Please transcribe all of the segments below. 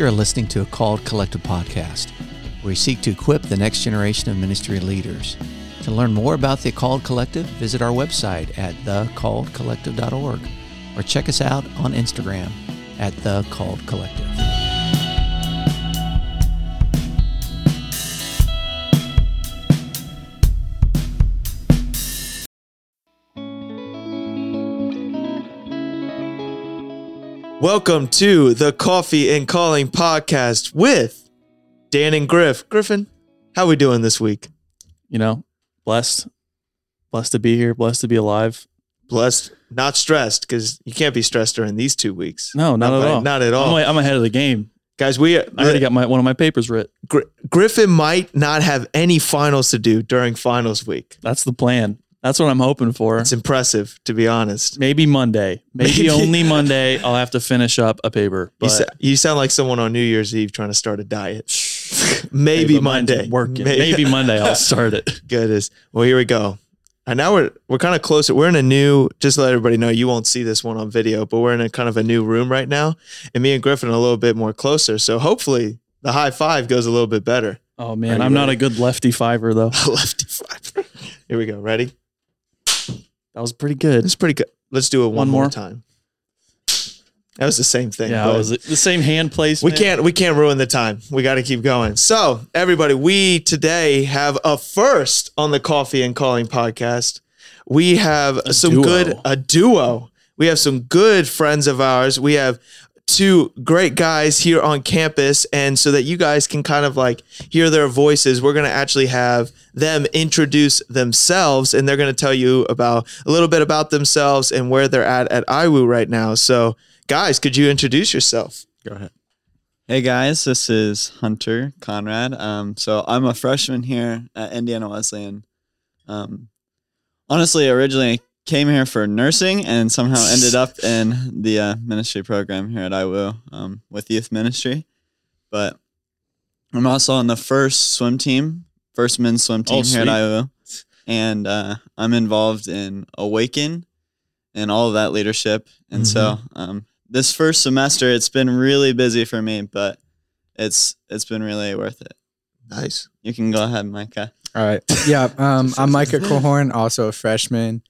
You're listening to a Called Collective podcast, where we seek to equip the next generation of ministry leaders. To learn more about the Called Collective, visit our website at thecalledcollective.org or check us out on Instagram at The Called Collective. Welcome to the Coffee and Calling podcast with Dan and Griff. Griffin, how are we doing this week? you know, blessed, blessed to be here, blessed to be alive. Blessed, not stressed, because you can't be stressed during these two weeks. No, not, at by- all. Not at I'm, all, I'm ahead of the game. guys. We I already got my one of my papers writ. Gr- Griffin might not have any finals to do during finals week. That's the plan. That's what I'm hoping for. It's impressive, to be honest. Maybe Monday. Maybe, Maybe. only Monday. I'll have to finish up a paper. You, But sa- you sound like someone on New Year's Eve trying to start a diet. Maybe mine's Monday. working. May- Maybe Monday I'll start it. Goodness. Well, here we go. And now we're we're kind of closer. We're in a new. Just to let everybody know, you won't see this one on video, but we're in a kind of a new room right now, and me and Griffin are a little bit more closer. So hopefully the high five goes a little bit better. Oh man, you I'm not a good lefty fiver though. Lefty five. Here we go. Ready? That was pretty good. It's pretty good. Let's do it one, One more. more? time. That was the same thing. Yeah, it was the same hand place. we can't we can't ruin the time. We got to keep going. So, everybody, we today have a first on the Coffee and Calling podcast. We have some duo. good a duo. We have some good friends of ours. We have two great guys here on campus and so that you guys can kind of like hear their voices, we're going to actually have them introduce themselves and they're going to tell you about a little bit about themselves and where they're at at IWU right now. So, guys, could you introduce yourself? Go ahead. Hey guys, this is Hunter Conrad. Um, so I'm a freshman here at Indiana Wesleyan. Um, honestly, originally came here for nursing and somehow ended up in the uh, ministry program here at IWU um, with youth ministry. But I'm also on the first swim team, first men's swim team Oh, here at sweet. IWU, and uh, I'm involved in Awaken and all of that leadership. And so um, this first semester, it's been really busy for me, but it's it's been really worth it. Nice. You can go ahead, Micah. All right. Yeah. Um, I'm Micah Cohorn, also a freshman.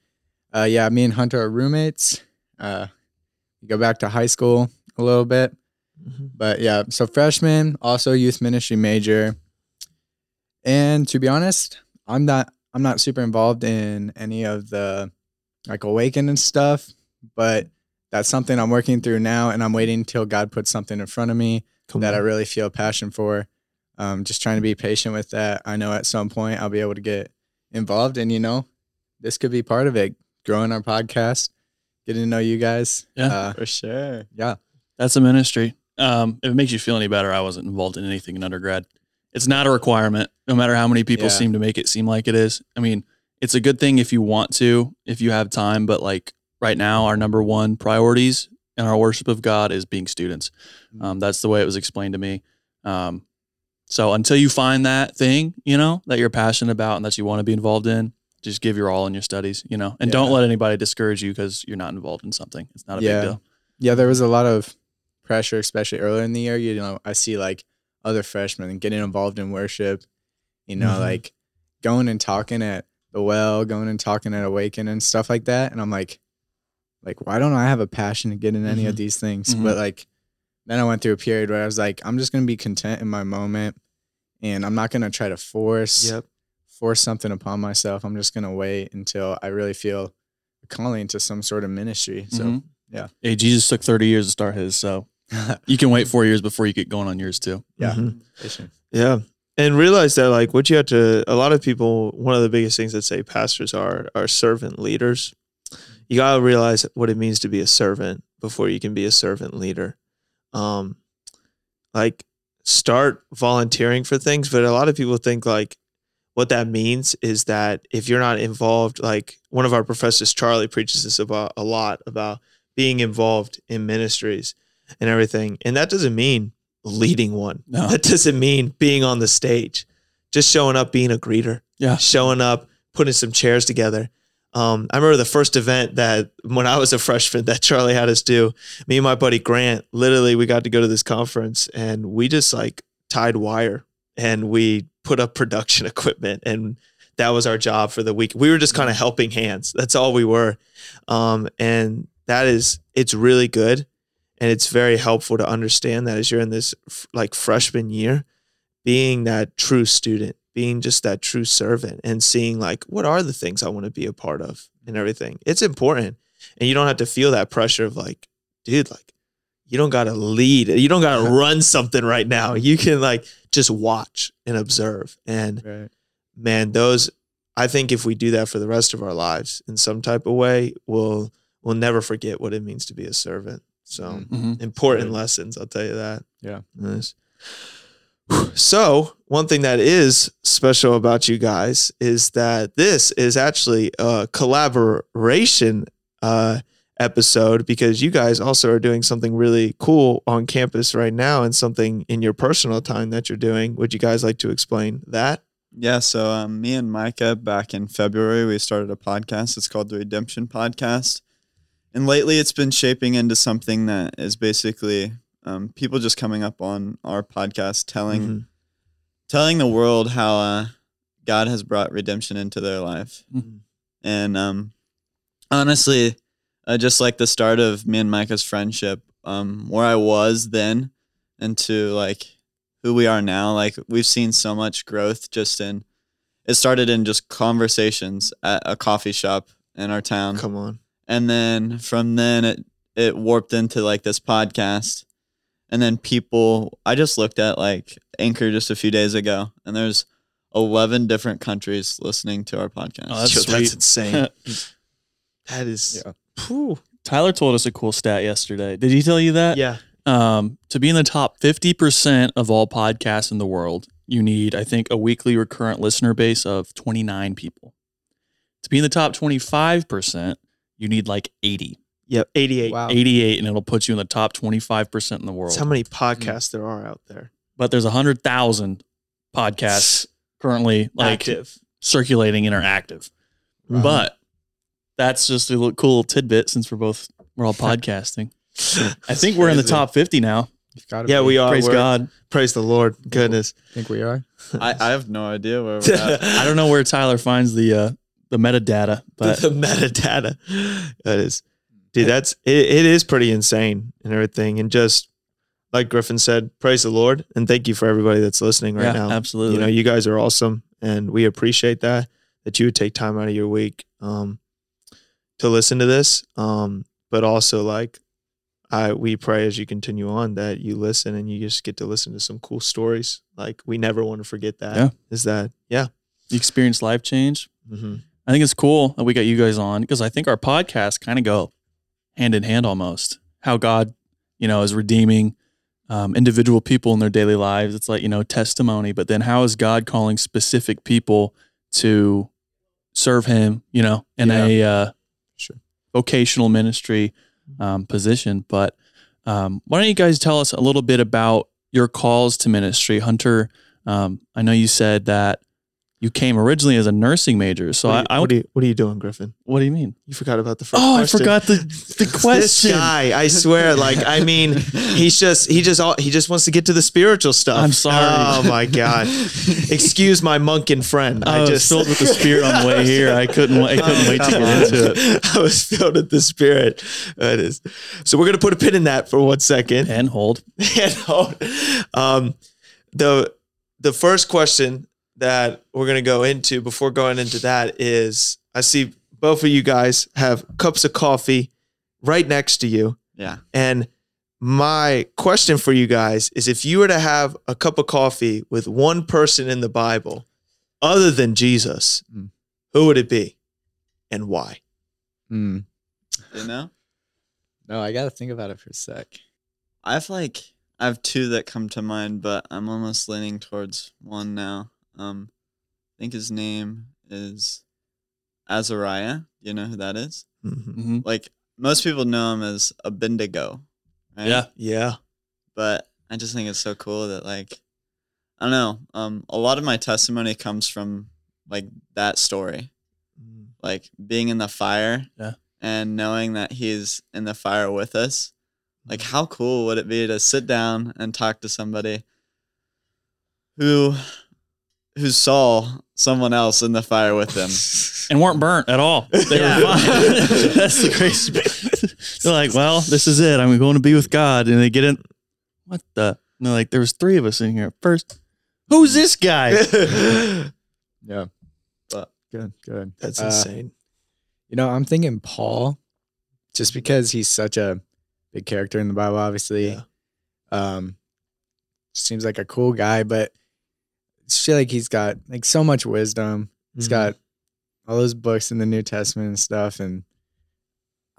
Uh, yeah, me and Hunter are roommates. Uh, go back to high school a little bit, but yeah. So freshman, also youth ministry major. And to be honest, I'm not. I'm not super involved in any of the like awaken and stuff, but that's something I'm working through now, and I'm waiting until God puts something in front of me Come that I really feel passion for. Um, just trying to be patient with that. I know at some point I'll be able to get involved, and you know, this could be part of it. Growing our podcast, getting to know you guys. Yeah. Uh, For sure. yeah. That's a ministry. Um, if it makes you feel any better, I wasn't involved in anything in undergrad. It's not a requirement, no matter how many people Yeah. seem to make it seem like it is. I mean, it's a good thing if you want to, if you have time, but like right now, our number one priorities in our worship of God is being students. Um, that's the way it was explained to me. Um, so until you find that thing, you know, that you're passionate about and that you want to be involved in, just give your all in your studies, you know, and don't let anybody discourage you because you're not involved in something. It's not a Yeah. big deal. yeah, there was a lot of pressure, especially earlier in the year. You know, I see like other freshmen getting involved in worship, you know, Mhm. like going and talking at the well, going and talking at Awaken and stuff like that. And I'm like, like, why don't I have a passion to get in any of these things? Mhm. But like, then I went through a period where I was like, I'm just gonna be content in my moment, and I'm not gonna try to force Yep. Force something upon myself. I'm just gonna wait until I really feel a calling to some sort of ministry. So Mhm. yeah. Hey, Jesus took 30 years to start his, so you can wait four years before you get going on yours too. yeah, Mhm. Yeah. And realize that like what you have to a lot of people one of the biggest things that say pastors are are servant leaders. You gotta realize what it means to be a servant before you can be a servant leader. Um like start volunteering for things, but a lot of people think like what that means is that if you're not involved, like one of our professors, Charlie, preaches this about a lot about being involved in ministries and everything. And that doesn't mean leading one. No. That doesn't mean being on the stage. Just showing up, being a greeter, Yeah. showing up, putting some chairs together. Um, I remember the first event that when I was a freshman that Charlie had us do. Me and my buddy Grant, literally, we got to go to this conference and we just like tied wire and we put up production equipment and that was our job for the week. We were just kind of helping hands. That's all we were. Um, and that is, it's really good. And it's very helpful to understand that as you're in this f- like freshman year, being that true student, being just that true servant and seeing like, what are the things I want to be a part of and everything. It's important. And you don't have to feel that pressure of like, dude, like, you don't got to lead. You don't got to run something right now. You can like just watch and observe. And Right. man, those I think if we do that for the rest of our lives in some type of way, we'll we'll never forget what it means to be a servant. So Mhm. Mhm. important Good. lessons, I'll tell you that. Yeah. Nice. So, one thing that is special about you guys is that this is actually a collaboration uh, episode because you guys also are doing something really cool on campus right now and something in your personal time that you're doing. Would you guys like to explain that? Yeah, so um, me and Micah back in February we started a podcast. It's called the Redemption Podcast, and lately it's been shaping into something that is basically um, people just coming up on our podcast telling Mhm. telling the world how uh, God has brought redemption into their life, Mhm. and um, honestly, uh, just like the start of me and Micah's friendship, um, where I was then, into like who we are now. Like we've seen so much growth just in it started in just conversations at a coffee shop in our town. Come on. And then from then it it warped into like this podcast. And then people I just looked at like Anchor just a few days ago and there's 11 different countries listening to our podcast. Oh, that's Yo, sweet. that's insane. that is Yeah. Phew. Tyler told us a cool stat yesterday. Did he tell you that? Yeah. Um, to be in the top 50% of all podcasts in the world, you need, I think, a weekly recurrent listener base of 29 people. To be in the top 25%, you need like 80. Yep. 88. Wow. 88, and it'll put you in the top 25% in the world. That's how many podcasts there are out there. but there's 100,000 podcasts currently like Active. circulating and are active. But that's just a little cool tidbit since we're both, we're all podcasting. I think we're in the top 50 now. You've got Yeah, we are. Praise We're- God. Praise the Lord. Goodness. I think we are. I, I have no idea where we're at. I don't know where Tyler finds the uh, the metadata, but the metadata. That is, dude. That's it, it. Is pretty insane and everything, and just like Griffin said, praise the Lord and thank you for everybody that's listening right yeah, now. absolutely. You know, you guys are awesome, and we appreciate that that you would take time out of your week um, to listen to this. Um, but also, like, I we pray as you continue on that you listen and you just get to listen to some cool stories. Like, we never want to forget that. Is Yeah. Is that yeah? you experience life change. hmm I think it's cool that we got you guys on because I think our podcasts kind of go hand in hand almost. How God, you know, is redeeming um, individual people in their daily lives. It's like, you know, testimony, but then how is God calling specific people to serve Him, you know, in a uh. Vocational ministry um, position? But um, why don't you guys tell us a little bit about your calls to ministry? Hunter, um, I know you said that you came originally as a nursing major. So what, I, you, I what, are you, what are you doing, Griffin? what do you mean? You forgot about the first. Oh, I forgot the the This question. guy, I swear, like I mean, he's just he just all he just wants to get to the spiritual stuff. I'm sorry. Oh my god. Excuse my monkin friend. I, I, was just filled with the spirit on the way here. I couldn't. I couldn't wait to get into it. I was filled with the spirit. That is. So we're gonna put a pin in that for one second. And hold. And hold. um, the the first question that we're gonna go into before going into that is I see both of you guys have cups of coffee right next to you. Yeah. And my question for you guys is if you were to have a cup of coffee with one person in the Bible other than Jesus, Mm. who would it be and why? Hmm. You know? No, I got to think about it for a sec. I've like I have two that come to mind, but I'm almost leaning towards one now. Um, I think his name is Azariah. You know who that is? Mhm. hmm Like most people know him as Abednego, right? Yeah. Yeah. But I just think it's so cool that like I don't know. Um, a lot of my testimony comes from like that story. Mm. like being in the fire Yeah. and knowing that he's in the fire with us. Like how cool would it be to sit down and talk to somebody who who saw someone else in the fire with them? and weren't burnt at all. They Yeah. were fine. That's the crazy. they're like, well, this is it. I'm going to be with God, and they get in. What the? And they're like, there was three of us in here at first. Who's this guy? Yeah. But- good, good. That's Uh, insane. You know, I'm thinking Paul, just because he's such a big character in the Bible, obviously. Yeah. Um, seems like a cool guy, but I feel like he's got like so much wisdom. He's Mhm. got all those books in the New Testament and stuff, and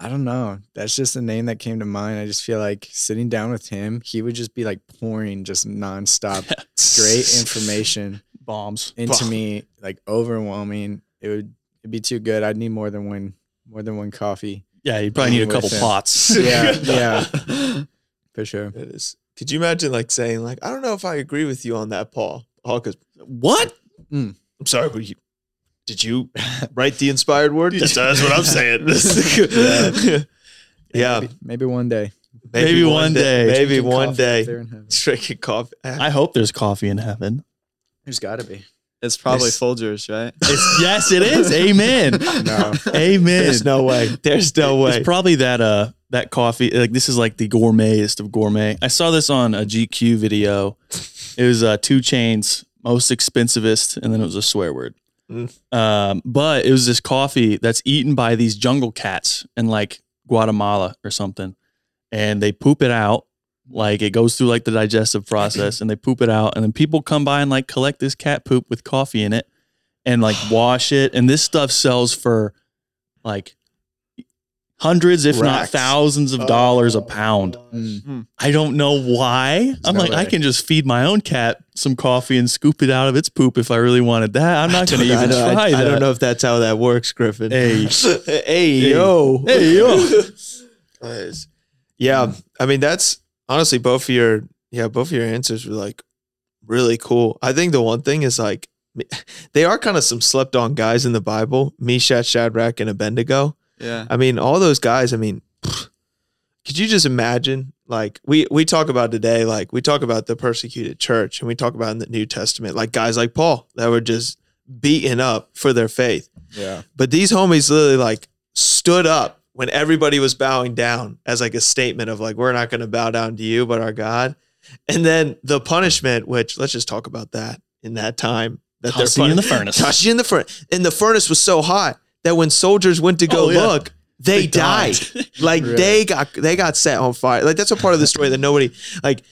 I don't know. That's just a name that came to mind. I just feel like sitting down with him, he would just be like pouring just nonstop great information Bombs. into me, like overwhelming. It would it'd be too good. I'd need more than one more than one coffee. Yeah, you probably need a couple him. pots. Yeah, yeah, for sure. It is. Could you imagine like saying like I don't know if I agree with you on that, Paul? Paul goes, What? I'm sorry, were you, did you write the inspired word? That's, that's what I'm saying. yeah, Maybe, maybe one day. Maybe one day. Maybe Drinking one day. there in heaven. Drinking coffee. I hope there's coffee in heaven. There's got to be. It's probably It's- Folgers, right? It's, yes, it is. Amen. No. Amen. There's no way. There's no way. It's probably that uh that coffee like this is like the gourmetest of gourmet. I saw this on a GQ video. It was uh 2 Chainz most expensivest and then it was a swear word. Mm. Um but it was this coffee that's eaten by these jungle cats in like Guatemala or something. And they poop it out like it goes through like the digestive process and they poop it out and then people come by and like collect this cat poop with coffee in it and like wash it and this stuff sells for like hundreds if not thousands of dollars a pound Mm. i don't know why i'm no like i can just feed my own cat some coffee and scoop it out of its poop if i really wanted that i'm not going to even don't- try I, that I don't know if that's how that works, Griffin. Hey. hey, yo, Hey, yo. Yeah, I mean that's honestly both of your yeah both of your answers were like really cool. I think the one thing is like they are kind of some slept on guys in the Bible, Meshach, Shadrach, and Abednego. Yeah. I mean, all those guys. I mean, could you just imagine? Like we we talk about today, like we talk about the persecuted church, and we talk about in the New Testament, like guys like Paul that were just beaten up for their faith. Yeah. But these homies literally like stood up when everybody was bowing down as like a statement of like we're not going to bow down to you, but our God. And then the punishment, which let's just talk about that in that time that Toss you in the furnace. Toss you in the furnace, and the furnace was so hot that when soldiers went to go Oh, yeah. look, they, They died. died. like Really? they got they got set on fire. Like that's a part of the story that nobody like.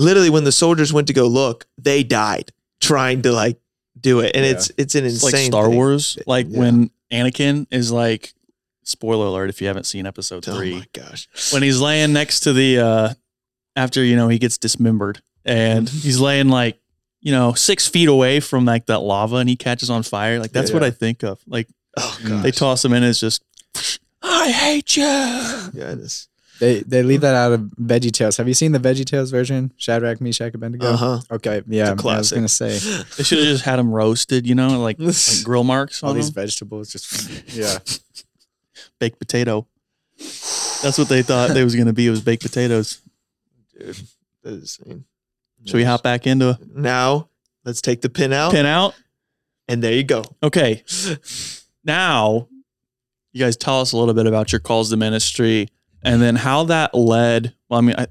Literally, when the soldiers went to go look, they died trying to like do it, and Yeah. it's it's an it's insane like star thing. wars like Yeah. when anakin is like spoiler alert if you haven't seen episode Oh three my gosh! when he's laying next to the uh after you know he gets dismembered and he's laying like you know six feet away from like that lava and he catches on fire like that's what Yeah. i think of like Oh Mm. god! they toss him in it's just i hate you yeah, it is. They they leave that out of Veggie Tales. Have you seen the Veggie Tales version? Shadrach, Meshach, Abednego. Uh huh. Okay, yeah. I was gonna say they should have just had him roasted you know like like grill marks all on these him. vegetables. Just yeah. baked potato that's what they thought they was going to be it was baked potatoes Dude, that is insane. should we hop back into now? Let's take the pin out, pin out and there you go. okay now you guys tell us a little bit about your calls to ministry and then how that led well i mean I,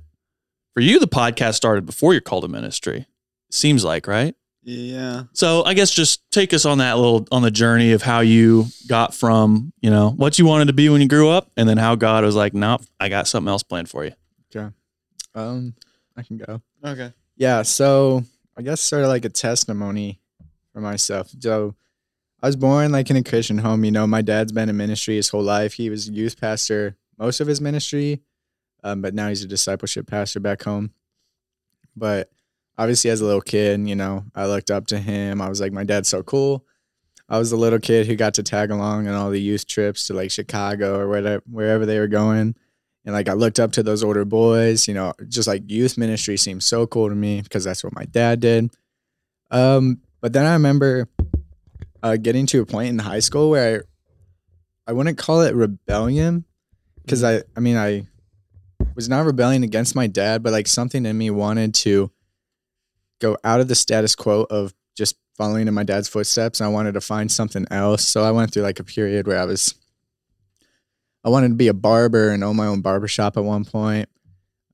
for you the podcast started before your call to ministry seems like right Yeah. so i guess just take us on that little on the journey of how you got from you know what you wanted to be when you grew up and then how god was like nope i got something else planned for you Okay. Um, I can go. Okay. Yeah, so I guess sort of like a testimony for myself. So I was born like in a Christian home. You know, my dad's been in ministry his whole life. He was youth pastor most of his ministry, um, but now he's a discipleship pastor back home. But obviously, as a little kid, you know, I looked up to him. I was like, my dad's so cool. I was the little kid who got to tag along on all the youth trips to like Chicago or wherever, wherever they were going. And like I looked up to those older boys, you know, just like youth ministry seemed so cool to me because that's what my dad did. Um, but then I remember uh, getting to a point in high school where I I wouldn't call it rebellion because I I mean I was not rebelling against my dad, but like something in me wanted to go out of the status quo of just following in my dad's footsteps. I wanted to find something else. So I went through like a period where I was I wanted to be a barber and own my own barber shop at one point.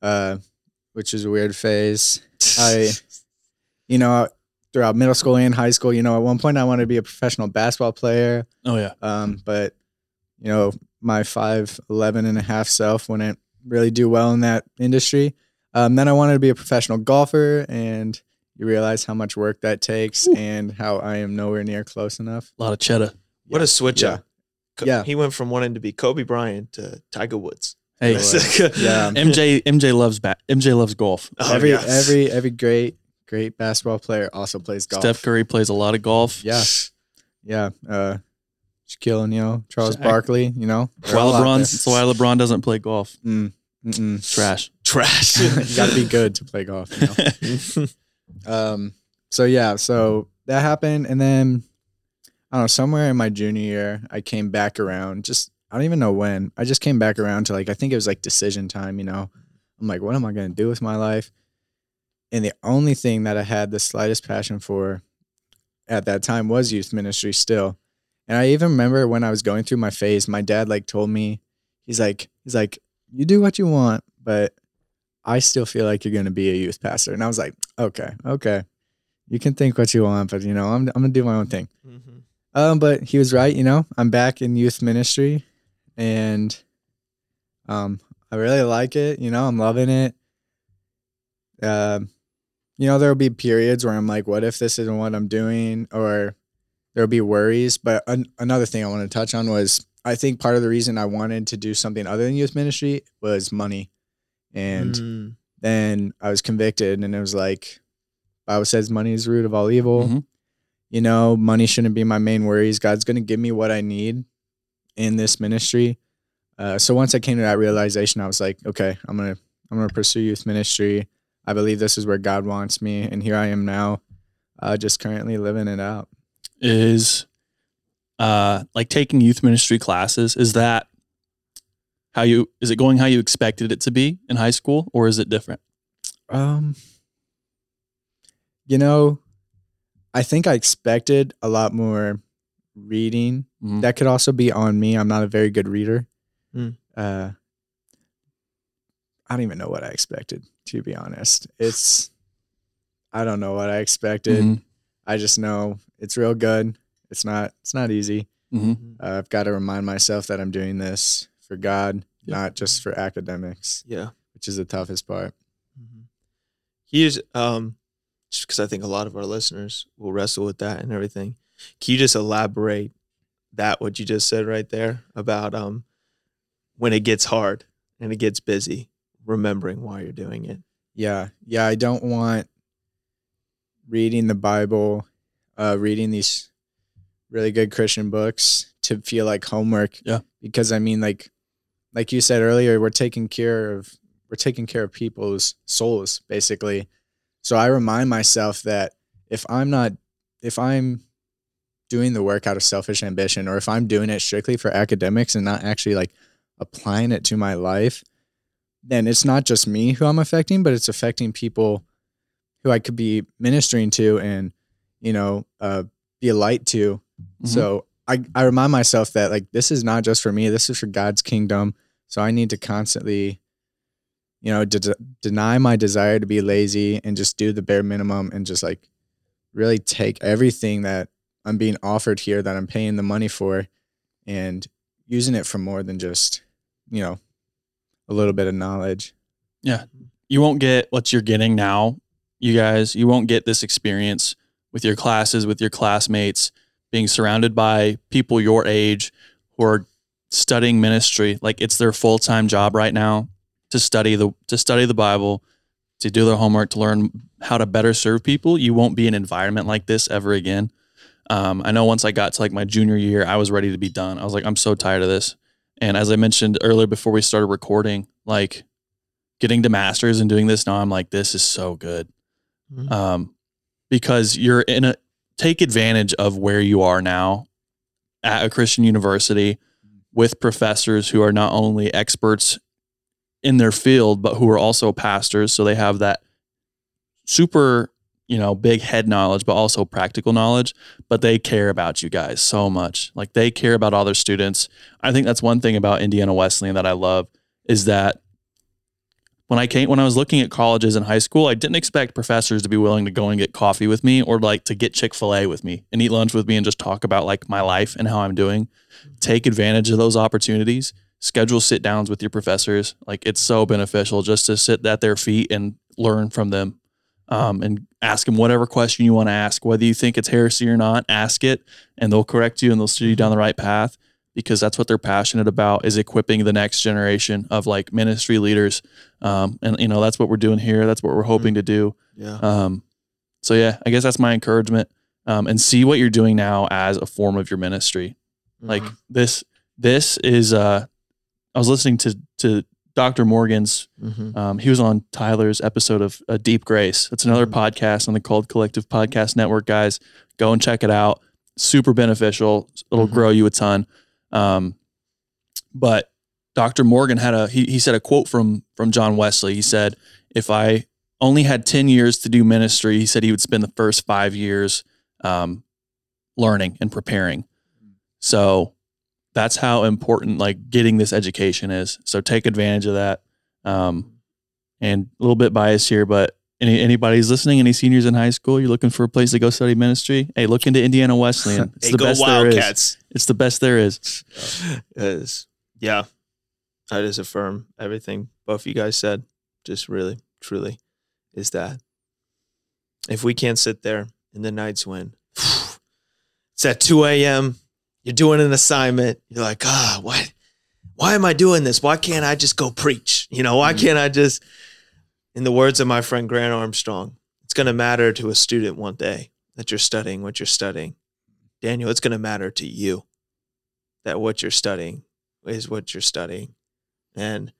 Uh which is a weird phase. I you know, throughout middle school and high school, you know, at one point I wanted to be a professional basketball player. Oh yeah. Um, but you know, my five eleven and a half self wouldn't really do well in that industry. Um, then I wanted to be a professional golfer, and you realize how much work that takes and how I am nowhere near close enough. A lot of cheddar. What a switch Yeah. up. Co- Yeah. He went from wanting to be Kobe Bryant to Tiger Woods. Hey, Yeah. MJ MJ loves bat. MJ loves golf. Oh, every yes. every every great great basketball player also plays golf. Steph Curry plays a lot of golf. Yeah, yeah. Uh, Shaquille O'Neal, Charles Shaq. Barkley. You know, why they're all out LeBron. That's why LeBron doesn't play golf. Mm. Trash. trash. you got to be good to play golf. You know? Um, so yeah, so that happened, and then I don't know, somewhere in my junior year, I came back around. Just I don't even know when. I just came back around to like I think it was like decision time. You know, I'm like, what am I gonna do with my life? And the only thing that I had the slightest passion for at that time was youth ministry still. And I even remember when I was going through my phase, my dad like told me, he's like, he's like, you do what you want, but I still feel like you're gonna be a youth pastor. And I was like, okay, okay. You can think what you want, but you know, I'm I'm gonna do my own thing. Mhm. Um, but he was right, you know, I'm back in youth ministry and um I really like it, you know, I'm loving it. Um, you know, there'll be periods where I'm like, what if this isn't what I'm doing? Or there'll be worries. But an- another thing I want to touch on was I think part of the reason I wanted to do something other than youth ministry was money. And Mm. then I was convicted and it was like Bible says money is the root of all evil. Mhm. You know, money shouldn't be my main worries. God's gonna give me what I need in this ministry. Uh, so once I came to that realization, I was like, okay, I'm gonna I'm gonna pursue youth ministry. I believe this is where God wants me, and here I am now, uh, just currently living it out. Is uh like taking youth ministry classes. Is that how you? Is it going how you expected it to be in high school, or is it different? Um, you know, I think I expected a lot more reading. Mhm. That could also be on me. I'm not a very good reader. Mm. Uh, I don't even know what I expected, to be honest. It's, I don't know what I expected. Mhm. I just know it's real good. It's not, it's not easy. Mhm. Uh, I've got to remind myself that I'm doing this for God, Yeah. not just for academics, Yeah. which is the toughest part. Mhm. Here's um just because I think a lot of our listeners will wrestle with that and everything. Can you just elaborate that what you just said right there about um when it gets hard and it gets busy, remembering why you're doing it. Yeah. Yeah. I don't want reading the Bible, uh, reading these really good Christian books to feel like homework. Yeah. Because I mean, like, like you said earlier, we're taking care of we're taking care of people's souls, basically. So I remind myself that if I'm not if I'm doing the work out of selfish ambition or if I'm doing it strictly for academics and not actually like applying it to my life, then it's not just me who I'm affecting, but it's affecting people who I could be ministering to and, you know, uh, be a light to. Mhm. So I, I remind myself that like this is not just for me, this is for God's kingdom. So I need to constantly, you know, de- deny my desire to be lazy and just do the bare minimum and just like really take everything that I'm being offered here that I'm paying the money for and using it for more than just, you know, a little bit of knowledge. Yeah. You won't get what you're getting now, you guys. You won't get this experience with your classes, with your classmates, being surrounded by people your age who are studying ministry. Like it's their full time job right now to study the to study the Bible, to do their homework, to learn how to better serve people. You won't be in an environment like this ever again. Um, I know once I got to like my junior year, I was ready to be done. I was like, I'm so tired of this. And as I mentioned earlier before we started recording, like getting to masters and doing this now, I'm like, this is so good. Mhm. Um, because you're in a take advantage of where you are now at a Christian university. with professors who are not only experts in their field, but who are also pastors. So they have that super, you know, big head knowledge, but also practical knowledge. But they care about you guys so much. Like they care about all their students. I think that's one thing about Indiana Wesleyan that I love is that when I came when I was looking at colleges in high school, I didn't expect professors to be willing to go and get coffee with me or like to get Chick-fil-A with me and eat lunch with me and just talk about like my life and how I'm doing. Take advantage of those opportunities. Schedule sit downs with your professors. Like it's so beneficial just to sit at their feet and learn from them. Um, and ask them whatever question you want to ask, whether you think it's heresy or not, ask it and they'll correct you and they'll steer you down the right path because that's what they're passionate about is equipping the next generation of like ministry leaders. Um, and you know, that's what we're doing here. That's what we're hoping to do. Yeah. Um, so yeah, I guess that's my encouragement. Um, and see what you're doing now as a form of your ministry. Like Mhm. this, this is, uh, I was listening to, to Dr. Morgan's, Mhm. um, he was on Tyler's episode of uh, Deep Grace. It's another Mhm. podcast on the Called Collective Podcast Network, guys. Go and check it out. Super beneficial. It'll Mhm. grow you a ton. Um, but Dr. Morgan had a he, he said a quote from from John Wesley. He said, "If I only had ten years to do ministry, he said he would spend the first five years um, learning and preparing." So that's how important like getting this education is. So take advantage of that. Um, and a little bit biased here, but any anybody's listening, any seniors in high school, you're looking for a place to go study ministry. Hey, look into Indiana Wesleyan. It's Hey, the best there is. It's the best there is. is yeah i just affirm everything both you guys said just really truly is that if we can't sit there in the nights when it's at 2 a.m you're doing an assignment you're like ah what? why am i doing this why can't i just go preach you know why can't i just in the words of my friend grant armstrong it's going to matter to a student one day that you're studying what you're studying daniel it's going to matter to you that what you're studying is what you're studying. And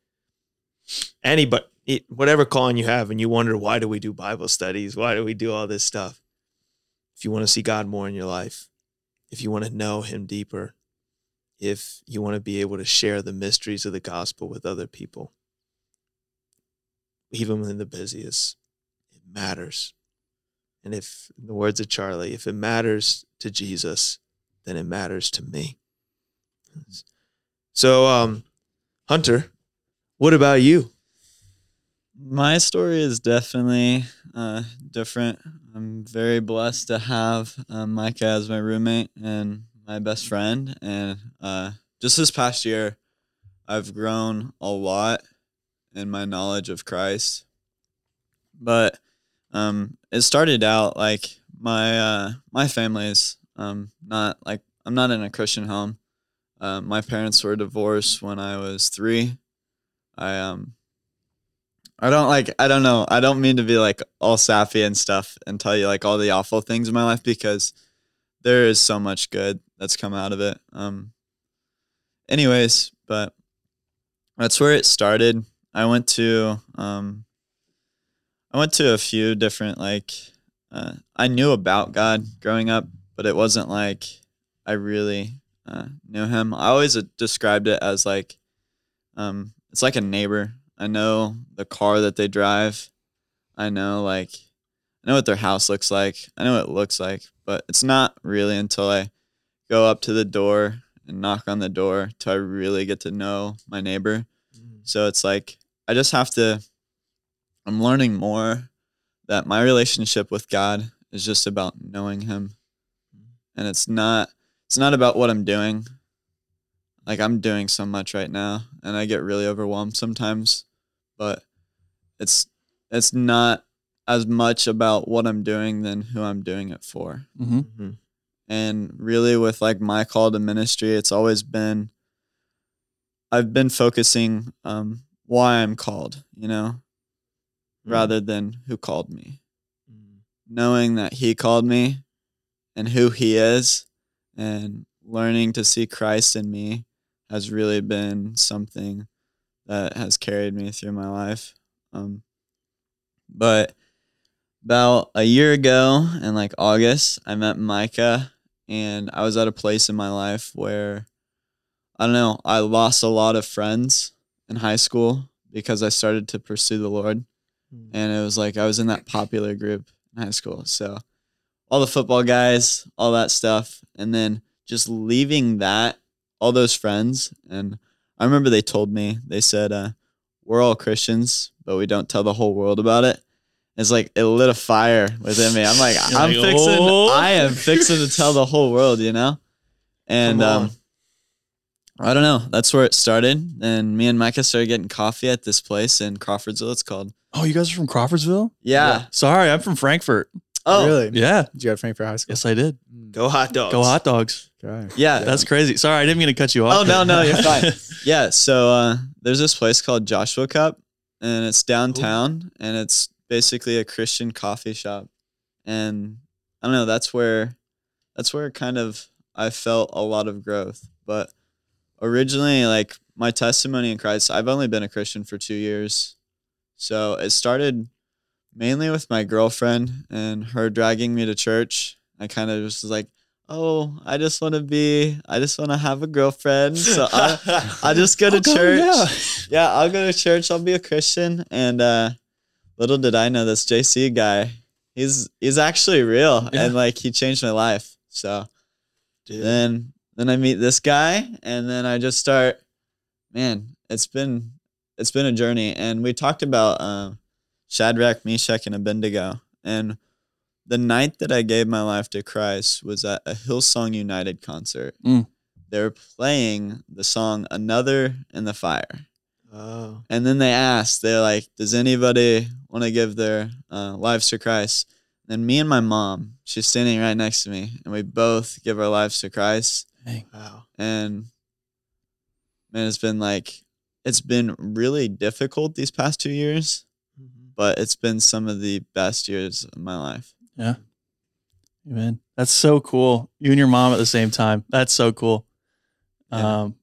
anybody, whatever calling you have, and you wonder, why do we do Bible studies? Why do we do all this stuff? If you want to see God more in your life, if you want to know Him deeper, if you want to be able to share the mysteries of the gospel with other people, even in the busiest, it matters. And if, in the words of Charlie, if it matters to Jesus, then it matters to me. So, um, Hunter, what about you? My story is definitely uh, different. I'm very blessed to have uh, Micah as my roommate and my best friend. And uh, just this past year, I've grown a lot in my knowledge of Christ. But um, it started out like my uh, my family is um, not like I'm not in a Christian home. Uh, my parents were divorced when I was three. I um I don't like I don't know. I don't mean to be like all sappy and stuff and tell you like all the awful things in my life because there is so much good that's come out of it. Um anyways, but that's where it started. I went to um I went to a few different like uh, I knew about God growing up, but it wasn't like I really uh, knew him. I always described it as like um it's like a neighbor. I know the car that they drive. I know like I know what their house looks like. I know what it looks like, but it's not really until I go up to the door and knock on the door till I really get to know my neighbor. Mm-hmm. So it's like I just have to I'm learning more that my relationship with God is just about knowing him. Mm-hmm. And it's not it's not about what I'm doing. Like I'm doing so much right now and I get really overwhelmed sometimes, but it's it's not as much about what I'm doing than who I'm doing it for. Mm-hmm. Mm-hmm. And really with like my call to ministry, it's always been I've been focusing um why I'm called, you know, rather than who called me. Knowing that he called me and who he is and learning to see Christ in me has really been something that has carried me through my life. Um, but about a year ago in like August, I met Micah and I was at a place in my life where I don't know. I lost a lot of friends in high school because I started to pursue the Lord. Mm. And it was like I was in that popular group in high school. So all the football guys, all that stuff. And then just leaving that, all those friends. And I remember they told me, they said, uh, we're all Christians, but we don't tell the whole world about it. It's like it lit a fire within me. I'm like, You're I'm like, fixing, "Oh." I am fixing to tell the whole world, you know? And um, I don't know. That's where it started. And me and Micah started getting coffee at this place in Crawfordsville. It's called. Oh, you guys are from Crawfordsville? Yeah. Sorry, I'm from Frankfort. Oh, really? Yeah. Did you go to Frankfort High School? Yes, I did. Go hot dogs. Go hot dogs. Okay. Yeah. That's crazy. Sorry, I didn't mean to cut you off. Oh, no, no, you're fine. yeah. So uh, there's this place called Joshua Cup, and it's downtown, and it's basically a Christian coffee shop. And I don't know. That's where, that's where kind of I felt a lot of growth. But originally, like my testimony in Christ, I've only been a Christian for two years. So it started mainly with my girlfriend and her dragging me to church. I kind of just was like, oh, I just want to be, I just want to have a girlfriend. So I, I just go to go, church. yeah. yeah. I'll go to church. I'll be a Christian. And uh, little did I know this JC guy, he's he's actually real, Yeah. and like he changed my life. So Dude. then then I meet this guy, and then I just start. Man, it's been it's been a journey, and we talked about um, Shadrach, Meshach, and Abednego, and the night that I gave my life to Christ was at a Hillsong United concert. Mm. They were playing the song "Another in the Fire." Oh. And then they asked, they're like, does anybody want to give their uh, lives to Christ? And me and my mom, she's standing right next to me, and we both give our lives to Christ. Wow. And man, it's been like, it's been really difficult these past two years, but it's been some of the best years of my life. Yeah. Amen. that's so cool. You and your mom at the same time. That's so cool. Yeah. Um,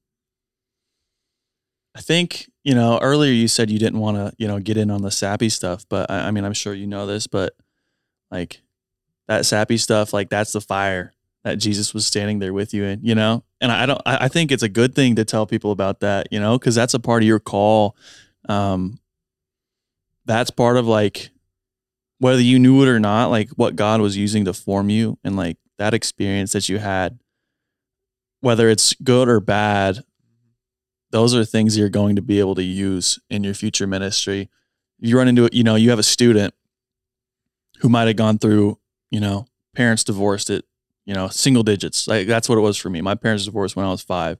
I think you know earlier you said you didn't want to you know get in on the sappy stuff, but I, I mean I'm sure you know this, but like that sappy stuff, like that's the fire that Jesus was standing there with you in, you know. And I don't. I I think it's a good thing to tell people about that, you know, because that's a part of your call. Um, that's part of like whether you knew it or not, like what God was using to form you and like that experience that you had, whether it's good or bad, those are things you're going to be able to use in your future ministry. You run into it, you know, you have a student who might have gone through, you know, parents divorced it, you know, single digits. Like that's what it was for me. My parents divorced when I was five.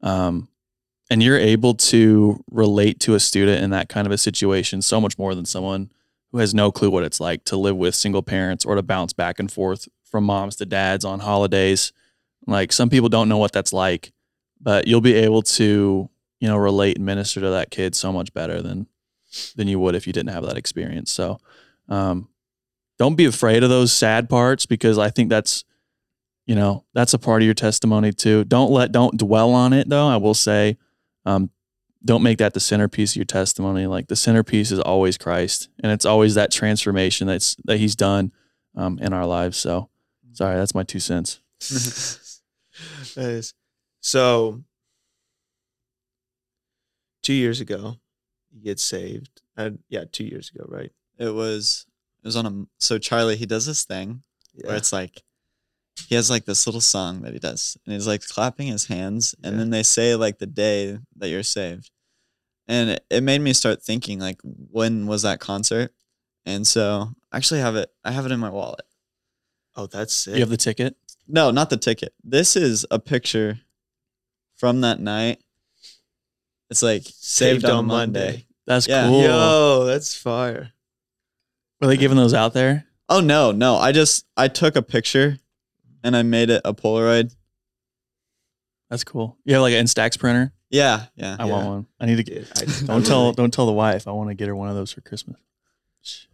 Um, and you're able to relate to a student in that kind of a situation so much more than someone who has no clue what it's like to live with single parents or to bounce back and forth from moms to dads on holidays. Like some people don't know what that's like, but you'll be able to, you know, relate and minister to that kid so much better than than you would if you didn't have that experience. So, um, don't be afraid of those sad parts because I think that's, you know, that's a part of your testimony too. Don't let, don't dwell on it though. I will say, um, don't make that the centerpiece of your testimony. Like the centerpiece is always Christ, and it's always that transformation that's that He's done um, in our lives. So, sorry, that's my two cents. that is so two years ago you get saved uh, yeah two years ago right It was, it was on a, so Charlie, he does this thing where it's like he has like this little song that he does and he's like clapping his hands and Yeah. then they say like the day that you're saved and it, it made me start thinking like when was that concert and so I actually have it i have it in my wallet oh that's sick You have the ticket. no not the ticket this is a picture from that night it's like saved, on, monday. That's Yeah. cool. yo that's fire Were they giving those out there? oh no no i just i took a picture and i made it a polaroid That's cool. You have like an Instax printer. yeah yeah I Yeah. want one. I need to get. Dude, I, I Don't tell. Don't tell the wife. I want to get her one of those for Christmas.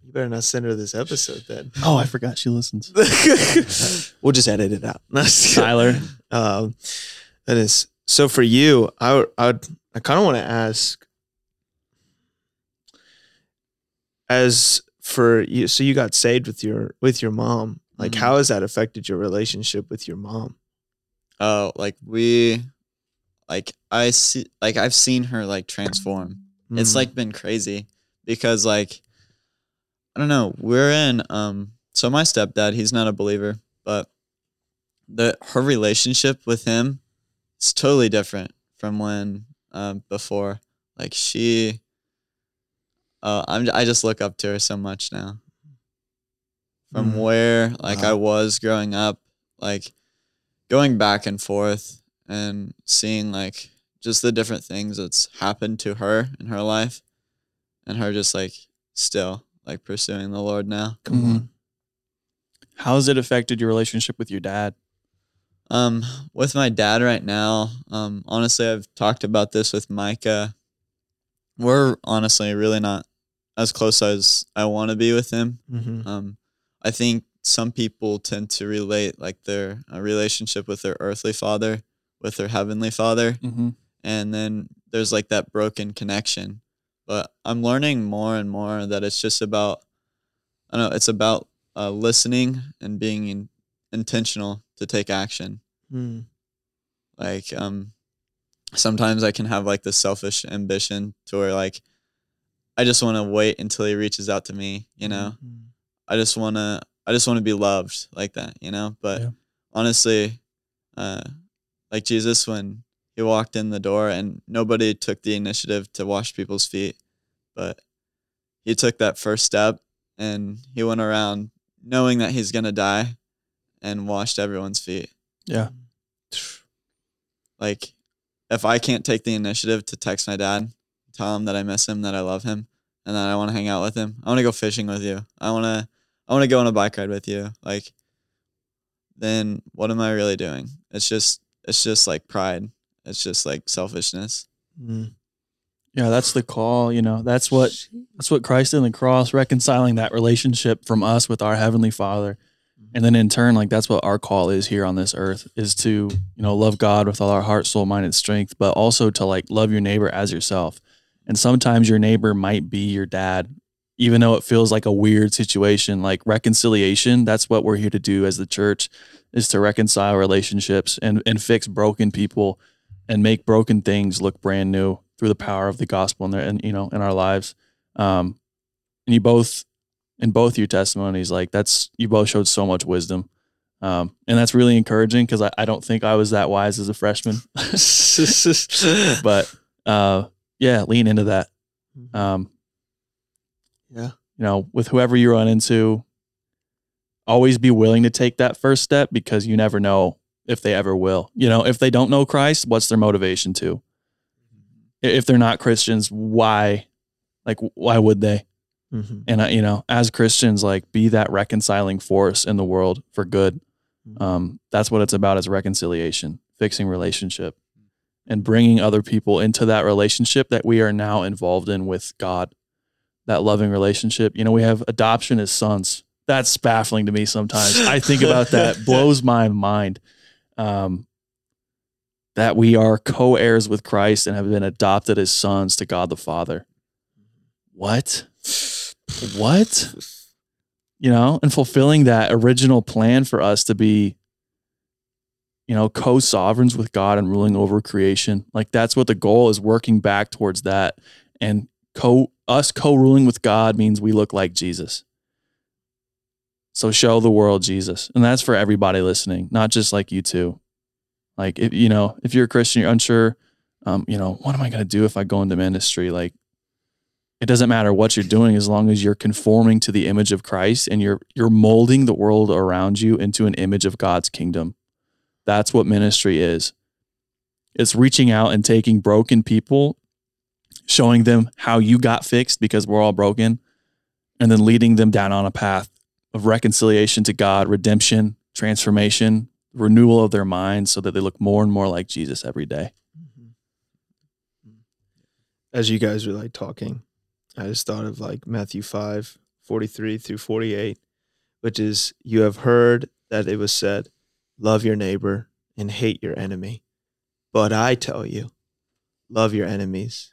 you better not send her this episode then Oh, I forgot she listens. we'll just edit it out Tyler. Um, that is so for you. I I would, I kind of want to ask as for you. So you got saved with your with your mom. Like, Mhm. how has that affected your relationship with your mom? Oh, like we like I see like I've seen her like transform. It's Mm. like been crazy because like I don't know, we're in um so my stepdad, he's not a believer, but the her relationship with him is totally different from when um before. Like she uh I'm I just look up to her so much now. From Mm. where like I was growing up, like going back and forth and seeing like just the different things that's happened to her in her life and her just like still like pursuing the Lord now. Come Mhm. on. How has it affected your relationship with your dad? Um, with my dad right now, um, honestly, I've talked about this with Micah. We're honestly really not as close as I want to be with him. Mhm. Um, I think some people tend to relate like their uh, relationship with their earthly father with their heavenly father, Mm-hmm. and then there's like that broken connection. But I'm learning more and more that it's just about, I don't know, it's about uh, listening and being in, intentional to take action. Mm. Like, um, sometimes I can have like this selfish ambition to where like, I just want to wait until he reaches out to me, you know? Mhm. I just want to, I just want to be loved like that, you know? But Yeah. honestly, uh, like Jesus, when he walked in the door and nobody took the initiative to wash people's feet, but he took that first step and he went around knowing that he's going to die and washed everyone's feet. Yeah. Like, if I can't take the initiative to text my dad, tell him that I miss him, that I love him, and that I want to hang out with him, I want to go fishing with you. I want to, I want to go on a bike ride with you. Like, then what am I really doing? It's just, it's just like pride. It's just like selfishness. Mm. Yeah, that's the call. You know, that's what that's what Christ in the cross, reconciling that relationship from us with our heavenly Father, and then in turn, like that's what our call is here on this earth, is to you know love God with all our heart, soul, mind, and strength, but also to like love your neighbor as yourself. And sometimes your neighbor might be your dad, even though it feels like a weird situation. Like reconciliation, that's what we're here to do as the church, is to reconcile relationships and and fix broken people and make broken things look brand new through the power of the gospel in their and you know in our lives. Um, and you both in both your testimonies, like that's you both showed so much wisdom. Um, and that's really encouraging because I, I don't think I was that wise as a freshman. but uh, yeah, lean into that. Um, yeah. you know, with whoever you run into, always be willing to take that first step because you never know if they ever will. You know, if they don't know Christ, what's their motivation to? If they're not Christians, why? Like, why would they? Mhm. And, you know, as Christians, like, be that reconciling force in the world for good. Mhm. Um, that's what it's about is reconciliation, fixing relationship, and bringing other people into that relationship that we are now involved in with God. That loving relationship. You know, we have adoption as sons. That's baffling to me sometimes. I think about that, blows my mind. Um, that we are co-heirs with Christ and have been adopted as sons to God the Father. What? What? you know, and fulfilling that original plan for us to be, you know, co sovereigns with God and ruling over creation. Like that's what the goal is working back towards that. And co us co ruling with God means we look like Jesus. So show the world Jesus. And that's for everybody listening, not just like you two. Like if you know, if you're a Christian, you're unsure, um, you know, what am I gonna do if I go into ministry? Like it doesn't matter what you're doing as long as you're conforming to the image of Christ and you're you're molding the world around you into an image of God's kingdom. That's what ministry is. It's reaching out and taking broken people, showing them how you got fixed because we're all broken, and then leading them down on a path of reconciliation to God, redemption, transformation, renewal of their minds so that they look more and more like Jesus every day. Mm-hmm. As you guys were like talking, I just thought of like Matthew 5, 43 through 48, which is, You have heard that it was said, Love your neighbor and hate your enemy. But I tell you, love your enemies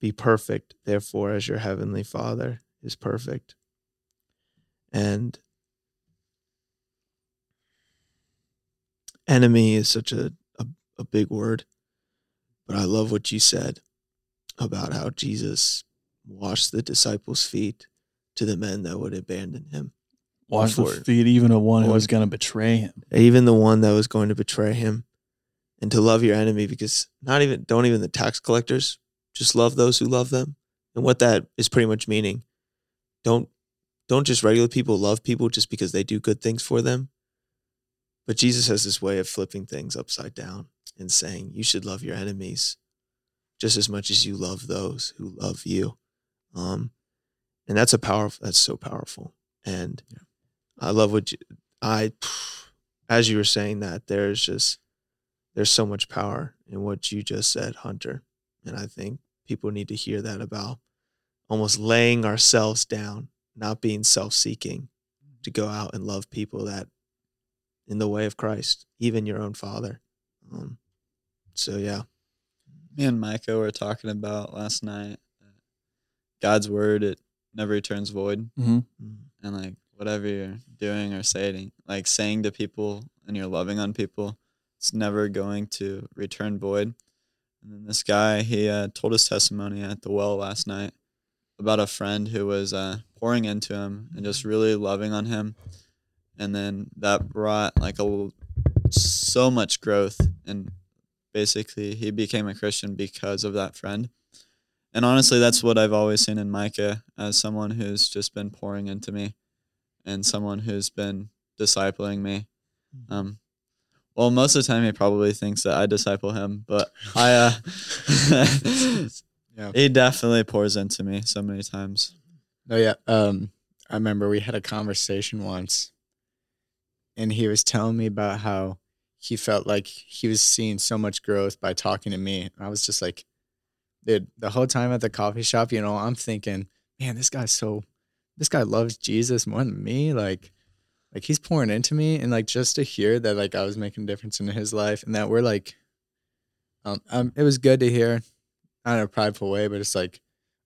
Be perfect, therefore, as your heavenly Father is perfect. And enemy is such a, a, a big word, but I love what you said about how Jesus washed the disciples' feet to the men that would abandon him. Wash the feet even of one who was going to betray him. even the one that was going to betray him and to love your enemy because not even don't even the tax collectors just love those who love them and what that is pretty much meaning. Don't don't just regular people love people just because they do good things for them. But jesus has this way of flipping things upside down and saying you should love your enemies just as much as you love those who love you. Um and that's a powerful that's so powerful. And i love what you, i as you were saying that there's just there's so much power in what you just said hunter. And i think people need to hear that about almost laying ourselves down not being self-seeking to go out and love people that in the way of christ even your own father um, so yeah Me and Micah were talking about last night. God's word it never returns void, Mm-hmm. and like whatever you're doing or saying, like saying to people and you're loving on people, it's never going to return void. And then this guy, he uh, told his testimony at the well last night about a friend who was uh, pouring into him and just really loving on him, and then that brought like a so much growth and basically he became a Christian because of that friend. And honestly, that's what I've always seen in Micah as someone who's just been pouring into me and someone who's been discipling me. Um, well, most of the time he probably thinks that I disciple him, but I, uh, Yeah. he definitely pours into me so many times. Oh yeah. Um, I remember we had a conversation once, and he was telling me about how he felt like he was seeing so much growth by talking to me. And I was just like, dude, the whole time at the coffee shop, you know, I'm thinking, man, this guy's so, this guy loves Jesus more than me. Like, like he's pouring into me, and like just to hear that, like I was making a difference in his life, and that we're like, um, um it was good to hear, not in a prideful way, but it's like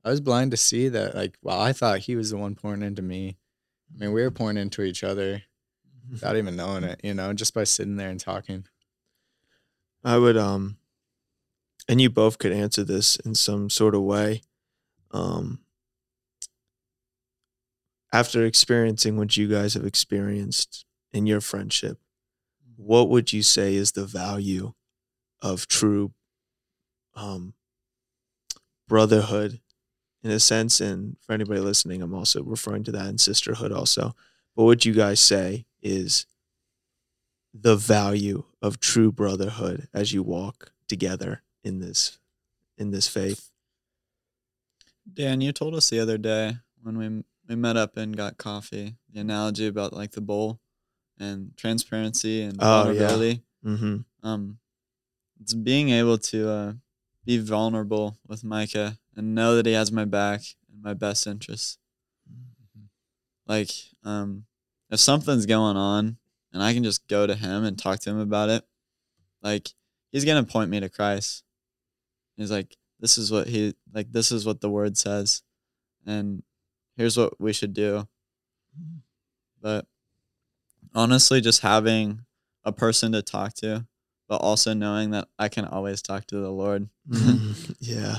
I was blind to see that, like, wow, I thought he was the one pouring into me. I mean, we were pouring into each other without even knowing it, you know, just by sitting there and talking. I would um and you both could answer this in some sort of way. Um after experiencing what you guys have experienced in your friendship, what would you say is the value of true um brotherhood in a sense and for anybody listening I'm also referring to that in sisterhood also. But what would you guys say is the value of true brotherhood as you walk together in this in this faith. Dan, you told us the other day when we we met up and got coffee the analogy about like the bowl and transparency and Oh, yeah. Mm-hmm. Um, it's being able to uh, be vulnerable with Micah and know that he has my back and my best interests. Like, um, if something's going on and I can just go to him and talk to him about it, like he's gonna point me to Christ. He's like, this is what he like. This is what the word says, and here's what we should do. But honestly, just having a person to talk to, but also knowing that I can always talk to the Lord. yeah.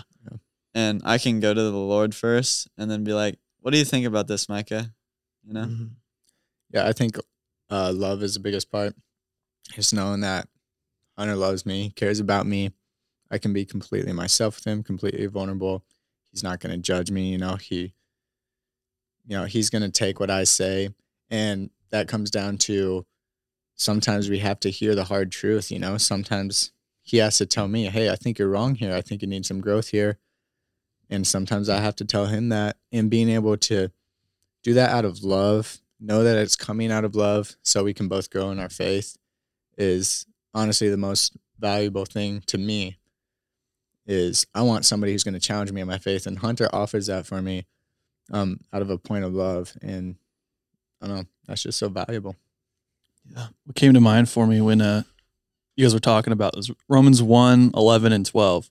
and I can go to the Lord first and then be like, "What do you think about this, Micah?" You know, Mhm. Yeah, I think uh, love is the biggest part. Just knowing that Hunter loves me, cares about me. I can be completely myself with him, completely vulnerable. He's not going to judge me. You know, he, you know, he's going to take what I say. And that comes down to sometimes we have to hear the hard truth. You know, sometimes he has to tell me, hey, I think you're wrong here. I think you need some growth here. And sometimes I have to tell him that. And being able to do that out of love, know that it's coming out of love so we can both grow in our faith is honestly the most valuable thing to me is I want somebody who's going to challenge me in my faith, and Hunter offers that for me um, out of a point of love, and I don't know, that's just so valuable. Yeah. What came to mind for me when uh, you guys were talking about this Romans 1, 11, and 12.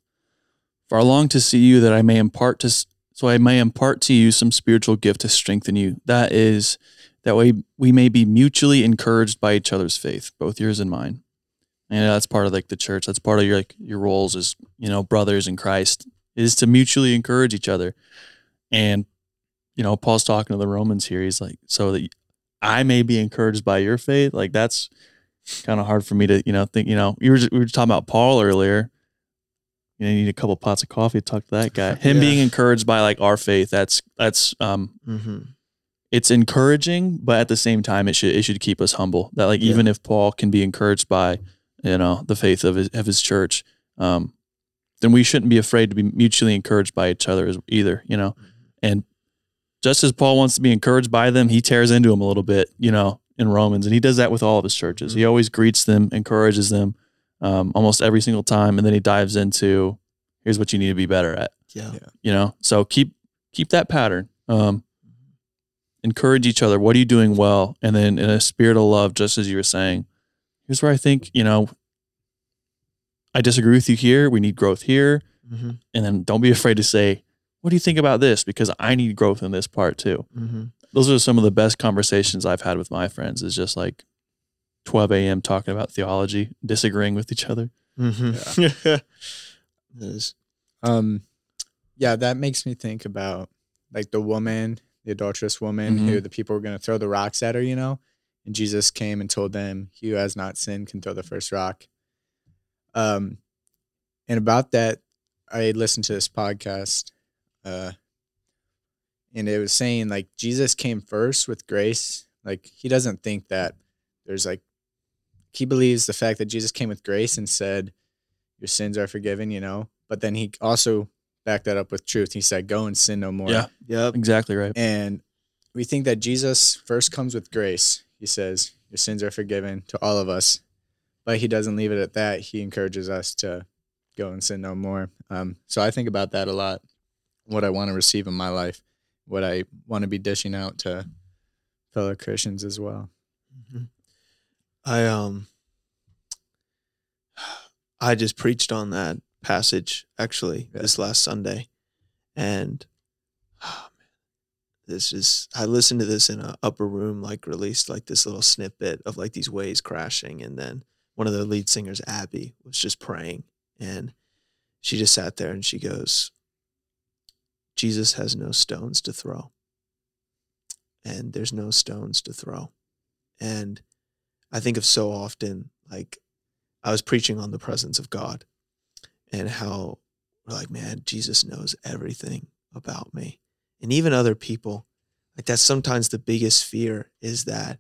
For I long to see you that I may impart to, so I may impart to you some spiritual gift to strengthen you. That is, that way we may be mutually encouraged by each other's faith, both yours and mine. And that's part of like the church. That's part of your like your roles as you know brothers in Christ is to mutually encourage each other. And you know, Paul's talking to the Romans here. He's like, so that I may be encouraged by your faith. Like that's kind of hard for me to, you know, think, you know, we were, we were talking about Paul earlier. You know, you need a couple pots of coffee to talk to that guy. Him Yeah. being encouraged by like our faith, that's, that's, um, Mm-hmm. it's encouraging, but at the same time, it should, it should keep us humble that like, Yeah. even if Paul can be encouraged by, you know, the faith of his, of his church, um, then we shouldn't be afraid to be mutually encouraged by each other either, you know, and just as Paul wants to be encouraged by them, he tears into them a little bit, you know, in Romans, and he does that with all of his churches. He always greets them, encourages them, um, almost every single time, and then he dives into, here's what you need to be better at, Yeah. Yeah. you know. So keep keep that pattern. Um, encourage each other. What are you doing well? And then in a spirit of love, just as you were saying, here's where I think you know. I disagree with you here. We need growth here Mm-hmm. and then don't be afraid to say, "What do you think about this?" Because I need growth in this part too. Mm-hmm. Those are some of the best conversations I've had with my friends. Is just like 12 a.m. talking about theology, disagreeing with each other. Mm-hmm. Yeah. It is. Um, yeah, that makes me think about like the woman, the adulterous woman, Mhm. who the people were going to throw the rocks at her, you know, and Jesus came and told them, "He who has not sinned can throw the first rock." Um, and about that, I listened to this podcast, uh, and it was saying like Jesus came first with grace. Like he doesn't think that there's like he believes the fact that Jesus came with grace and said, "Your sins are forgiven," you know. But then he also backed that up with truth. He said, "Go and sin no more." Yeah. Yep. Exactly right. And we think that Jesus first comes with grace. He says, Your sins are forgiven to all of us. But he doesn't leave it at that. He encourages us to go and sin no more. Um, so I think about that a lot. What I want to receive in my life, what I want to be dishing out to fellow Christians as well. Mhm. I um I just preached on that passage actually Yeah. this last Sunday. And oh man, this is I listened to this in a upper room, like released like this little snippet of like these waves crashing, and then one of the lead singers, Abby, was just praying. And she just sat there and she goes, Jesus has no stones to throw. And there's no stones to throw. And I think of so often, like I was preaching on the presence of God and how we're like, man, Jesus knows everything about me. And even other people, like that's sometimes the biggest fear is that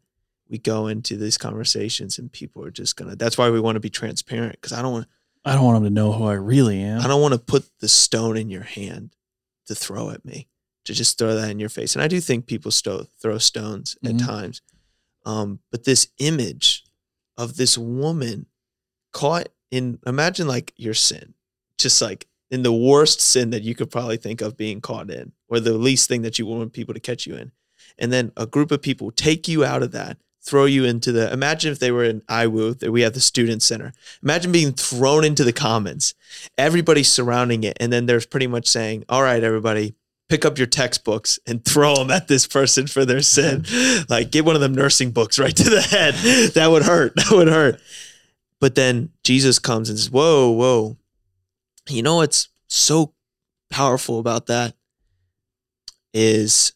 we go into these conversations and people are just gonna that's why we want to be transparent because I don't want I don't want them to know who I really am. I don't want to put the stone in your hand to throw at me, to just throw that in your face. And I do think people sto- throw stones Mhm. at times. Um, but this image of this woman caught in, imagine like your sin, just like in the worst sin that you could probably think of being caught in, or the least thing that you want people to catch you in. And then a group of people take you out of that, throw you into the, imagine if they were in IWU, that we have the student center. Imagine being thrown into the commons everybody surrounding it and then there's pretty much saying all right everybody pick up your textbooks and throw them at this person for their sin. Like get one of them nursing books right to the head. That would hurt. That would hurt. But then jesus comes and says whoa whoa. You know what's so powerful about that is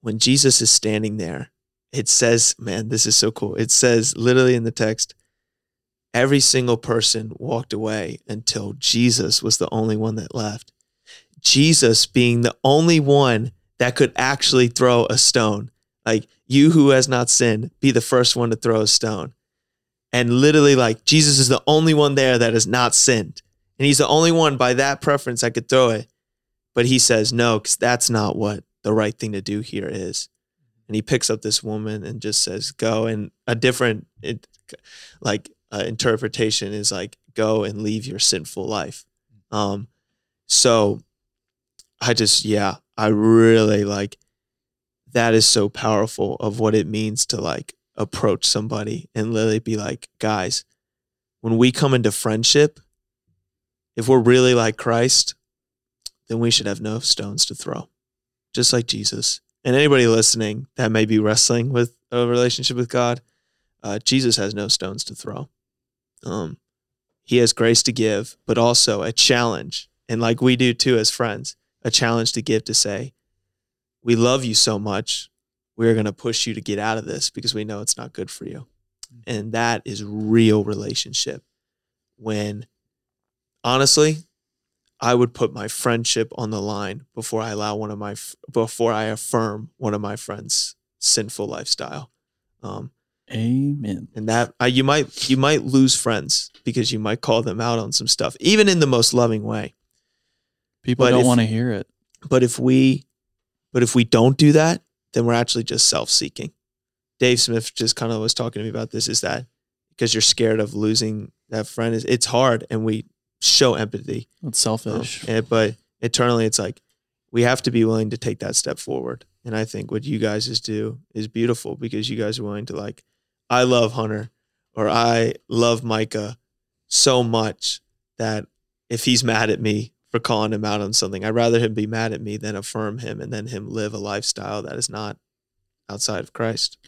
when jesus is standing there it says man this is so cool it says literally in the text every single person walked away until Jesus was the only one that left. Jesus being the only one that could actually throw a stone. Like, you who has not sinned, be the first one to throw a stone. And literally, like, Jesus is the only one there that has not sinned. And he's the only one by that preference that could throw it. But he says, no, because that's not what the right thing to do here is. And he picks up this woman and just says, go. And a different, it, like, uh, interpretation is like go and leave your sinful life. Um, so I just yeah, I really like that is so powerful of what it means to like approach somebody and literally be like, guys, when we come into friendship, if we're really like Christ, then we should have no stones to throw, just like Jesus. And anybody listening that may be wrestling with a relationship with God, uh, Jesus has no stones to throw. Um, he has grace to give, but also a challenge. And like we do too as friends, a challenge to give to say, we love you so much. We're going to push you to get out of this because we know it's not good for you. And that is real relationship. When honestly, I would put my friendship on the line before I allow one of my before I affirm one of my friends' sinful lifestyle. Um, Amen. And that uh, you might you might lose friends because you might call them out on some stuff, even in the most loving way. People But don't want to hear it. But if we, but if we don't do that, then we're actually just self-seeking. Dave Smith just kind of was talking to me about this. Is that because you're scared of losing that friend? Is it's hard, and we show empathy. It's Um, selfish. and- but eternally, it's like we have to be willing to take that step forward. And I think what you guys is do is beautiful because you guys are willing to like, I love Hunter or I love Micah so much that if he's mad at me for calling him out on something, I'd rather him be mad at me than affirm him and then him live a lifestyle that is not outside of Christ.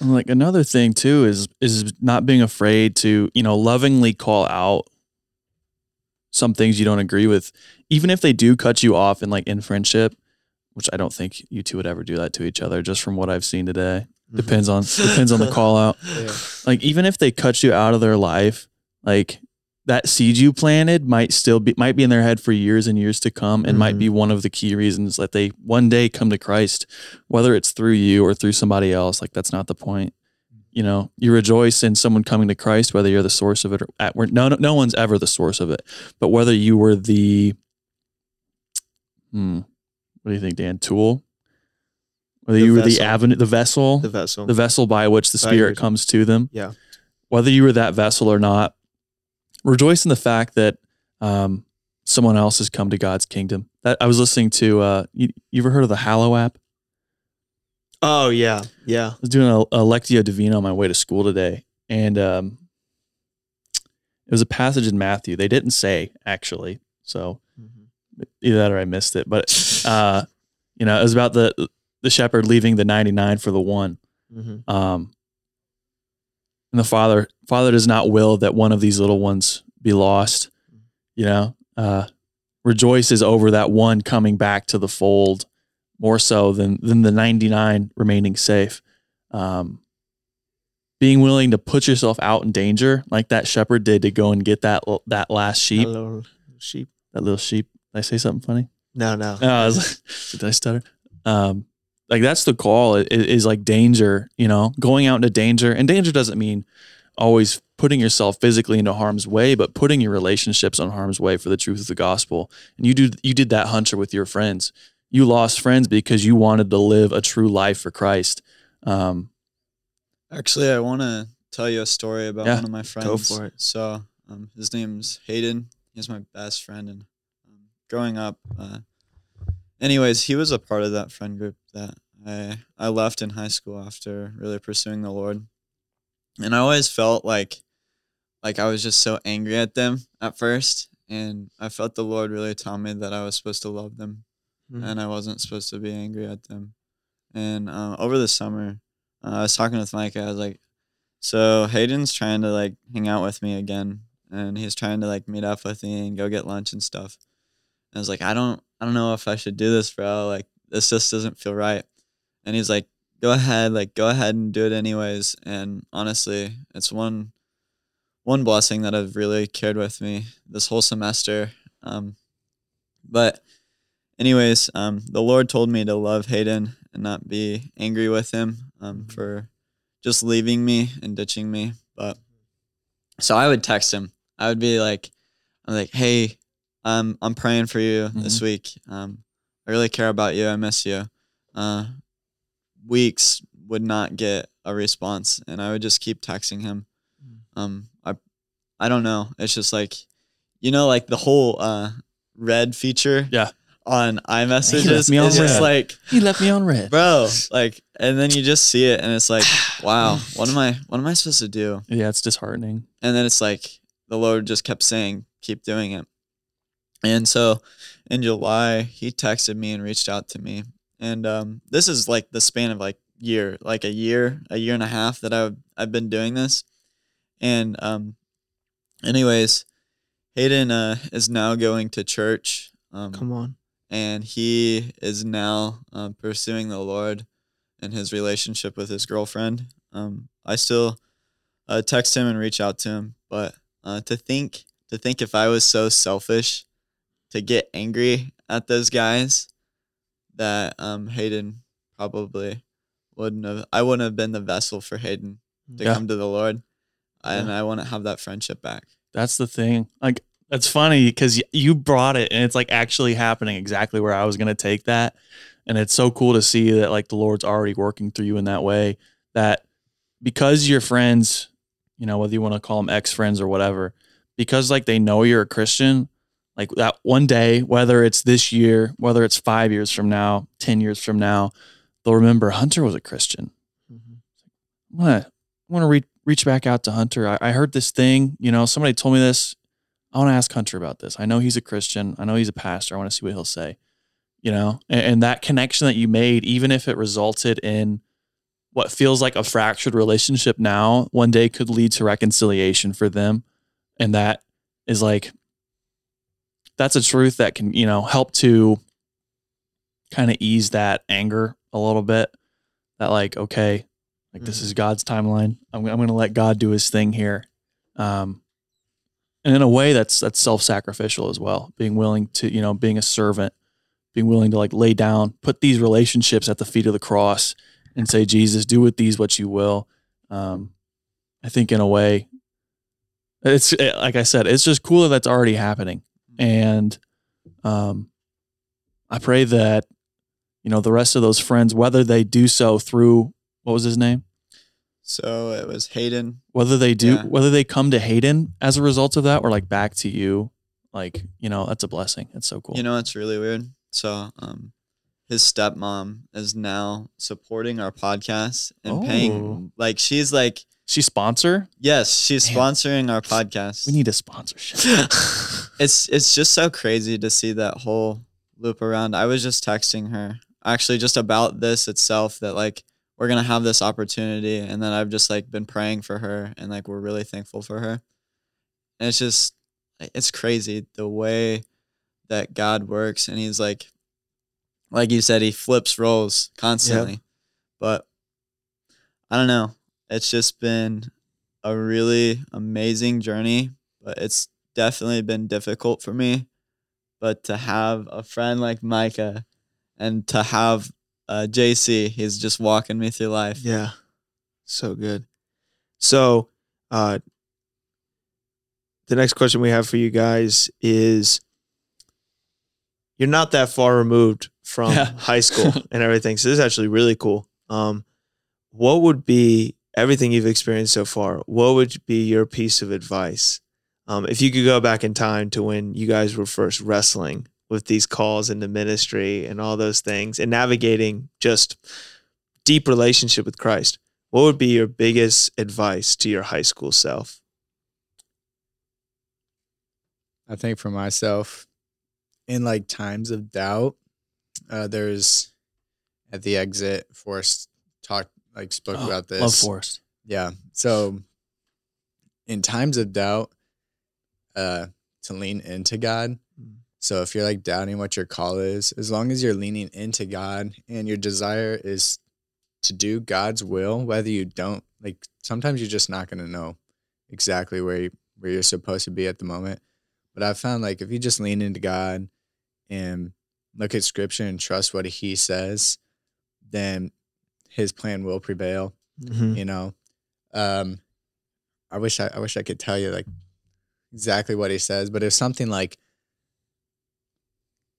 And, like another thing too is is not being afraid to you know lovingly call out some things you don't agree with, even if they do cut you off in like in friendship, which I don't think you two would ever do that to each other. Just from what I've seen today, mm-hmm. depends on depends on the call out. Yeah. Like even if they cut you out of their life, like that seed you planted might still be might be in their head for years and years to come and might mm-hmm. be one of the key reasons that they one day come to Christ whether it's through you or through somebody else like that's not the point you know you rejoice in someone coming to Christ whether you're the source of it or at where no no no one's ever the source of it but whether you were the hmm what do you think Dan tool whether The you were the avenue the vessel the vessel. the vessel by which the spirit comes to them. Yeah. Whether you were that vessel or not, rejoice in the fact that um, someone else has come to God's kingdom. That I was listening to. Uh, you, you ever heard of the Hallow app? Oh yeah, yeah. I was doing a, a Lectio Divina on my way to school today, and um, it was a passage in Matthew. They didn't say actually, so either that or I missed it. But uh, you know, it was about the the shepherd leaving the ninety nine for the one. Mhm. Um, and the father, father does not will that one of these little ones be lost. You know, uh, rejoices over that one coming back to the fold more so than than the ninety nine remaining safe. Um, being willing to put yourself out in danger, like that shepherd did to go and get that that last sheep, Hello, sheep. that little sheep. Did I say something funny? No, no. No, I was like, did I stutter? Um, like that's the call is, is like danger, you know, going out into danger. And danger doesn't mean always putting yourself physically into harm's way, but putting your relationships on harm's way for the truth of the gospel. And you do you did that hunter with your friends. You lost friends because you wanted to live a true life for Christ. Um, Actually, I want to tell you a story about Yeah, one of my friends. Go for it. So, um, his name's Hayden. He's my best friend, and um, growing up, uh, anyways, he was a part of that friend group that I I left in high school after really pursuing the Lord, and I always felt like like I was just so angry at them at first, and I felt the Lord really tell me that I was supposed to love them Mhm. and I wasn't supposed to be angry at them. And uh, over the summer, uh, I was talking with Mike. I was like, "So Hayden's trying to like hang out with me again, and he's trying to like meet up with me and go get lunch and stuff." And I was like, "I don't, I don't know if I should do this, bro. Like, this just doesn't feel right." And he's like, "Go ahead, like, go ahead and do it anyways." And honestly, it's one, one blessing that I've really carried with me this whole semester. Um, but anyways, um, the Lord told me to love Hayden and not be angry with him um, Mhm. for just leaving me and ditching me. But so I would text him. I would be like, I'm like, hey, um, I'm praying for you this week. Um, I really care about you. I miss you. Uh, weeks would not get a response, and I would just keep texting him. Um, I I don't know. It's just like, you know, like the whole uh, read feature. Yeah. On iMessage, left me on it's just like, He left me on read. bro, like, and then you just see it, and it's like, wow, what am I, what am I supposed to do? Yeah, it's disheartening. And then it's like the Lord just kept saying, keep doing it. And so in July, he texted me and reached out to me. And um, this is like the span of like year, like a year, a year and a half that I've I've been doing this. And um, anyways, Hayden uh, is now going to church. Um, Come on. And he is now um, pursuing the Lord and his relationship with his girlfriend. Um, I still uh, text him and reach out to him, but uh, to think to think if I was so selfish to get angry at those guys that um, Hayden probably wouldn't have. I wouldn't have been the vessel for Hayden to Yeah. come to the Lord, yeah. and I wouldn't have that friendship back. That's the thing. Like that's funny because you brought it and it's like actually happening exactly where I was gonna take that, and it's so cool to see that like the Lord's already working through you in that way. That because your friends, you know, whether you want to call them ex friends or whatever, because like they know you're a Christian, like that one day, whether it's this year, whether it's five years from now, ten years from now, they'll remember Hunter was a Christian. Mm-hmm. I'm gonna I want to re- reach back out to Hunter. I, I heard this thing, you know, somebody told me this. I want to ask Hunter about this. I know he's a Christian. I know he's a pastor. I want to see what he'll say. You know, and, and that connection that you made, even if it resulted in what feels like a fractured relationship now, one day could lead to reconciliation for them. And that is like, that's a truth that can, you know, help to kind of ease that anger a little bit. That, like, okay, like this is God's timeline. I'm, I'm going to let God do His thing here, um, and in a way that's that's self sacrificial as well. Being willing to, you know, being a servant, being willing to like lay down, put these relationships at the feet of the cross, and say, Jesus, do with these what you will. Um, I think in a way, it's eh, like I said, it's just cool that that's already happening, and um, I pray that you know the rest of those friends, whether they do so through what was his name So it was Hayden. whether they do Yeah. whether they come to Hayden as a result of that or like back to you like you know that's a blessing it's so cool You know, it's really weird. So, um, his stepmom is now supporting our podcast and Oh. paying. Like, she's like, she sponsor yes, she's sponsoring our podcast. we need a sponsorship it's it's just so crazy to see that whole loop around. I was just texting her actually just about this itself that like we're gonna have this opportunity, and then I've just like been praying for her, and like we're really thankful for her. And it's just it's crazy the way that God works, and He's like, like you said, He flips roles constantly. But I don't know. It's just been a really amazing journey, but it's definitely been difficult for me. But to have a friend like Micah and to have uh, JC, he's just walking me through life. Yeah. So good. So, uh, the next question we have for you guys is you're not that far removed from Yeah. high school and everything. So, this is actually really cool. Um, what would be everything you've experienced so far? What would be your piece of advice? Um, if you could go back in time to when you guys were first wrestling with these calls into ministry and all those things and navigating just deep relationship with Christ, what would be your biggest advice to your high school self? I think for myself, in like times of doubt, uh, there's at the exit, Forrest talked like spoke Oh, about this. love Forrest Yeah. So in times of doubt, uh, to lean into God. So if you're like doubting what your call is, as long as you're leaning into God and your desire is to do God's will, whether you don't like sometimes you're just not gonna know exactly where you, where you're supposed to be at the moment. But I've found like if you just lean into God and look at scripture and trust what he says, then his plan will prevail Mm-hmm. you know um i wish I, I wish i could tell you like exactly what he says but it's something like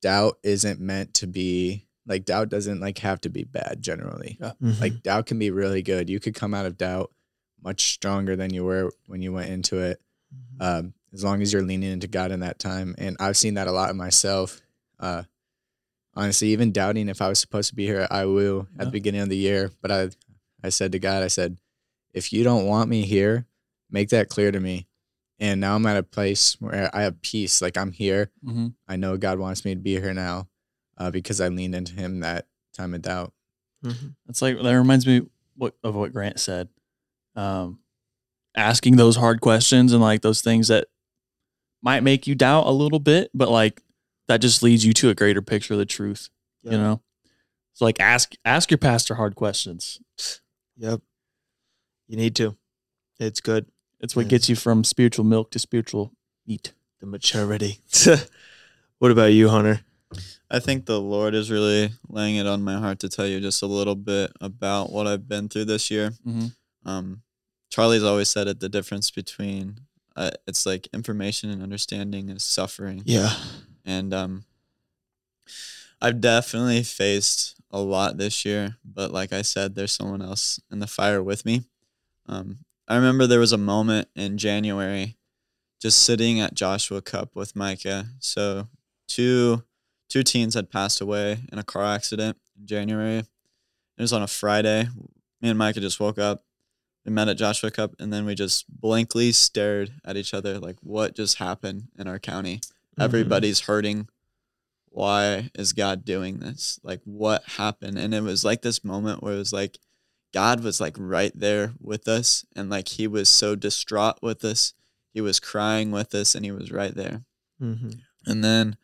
doubt isn't meant to be like doubt doesn't like have to be bad generally Mm-hmm. like doubt can be really good you could come out of doubt much stronger than you were when you went into it um, as long as you're leaning into God in that time. And I've seen that a lot in myself. Uh, honestly, even doubting if I was supposed to be here, I will at the beginning of the year. But I, I said to God, I said, if you don't want me here, make that clear to me. And now I'm at a place where I have peace. Like I'm here. Mm-hmm. I know God wants me to be here now uh, because I leaned into Him that time of doubt. Mhm. It's like that reminds me what of what Grant said. Um, asking those hard questions and like those things that might make you doubt a little bit, but like that just leads you to a greater picture of the truth. You Yep. know, so like ask ask your pastor hard questions. Yep. You need to. It's good. It's what Yeah. gets you from spiritual milk to spiritual meat. The maturity. what about you, Hunter? I think the Lord is really laying it on my heart to tell you just a little bit about what I've been through this year. Mhm. Um, Charlie's always said it the difference between uh, it's like information and understanding is suffering. Yeah. And um, I've definitely faced a lot this year, but like I said, there's someone else in the fire with me. Um, I remember there was a moment in January just sitting at Joshua Cup with Micah. So two two teens had passed away in a car accident in January. It was on a Friday. Me and Micah just woke up. We met at Joshua Cup and then we just blankly stared at each other like what just happened in our county mm-hmm. everybody's hurting why is god doing this like what happened and it was like this moment where it was like god was like right there with us and like he was so distraught with us he was crying with us and he was right there Mm-hmm. and then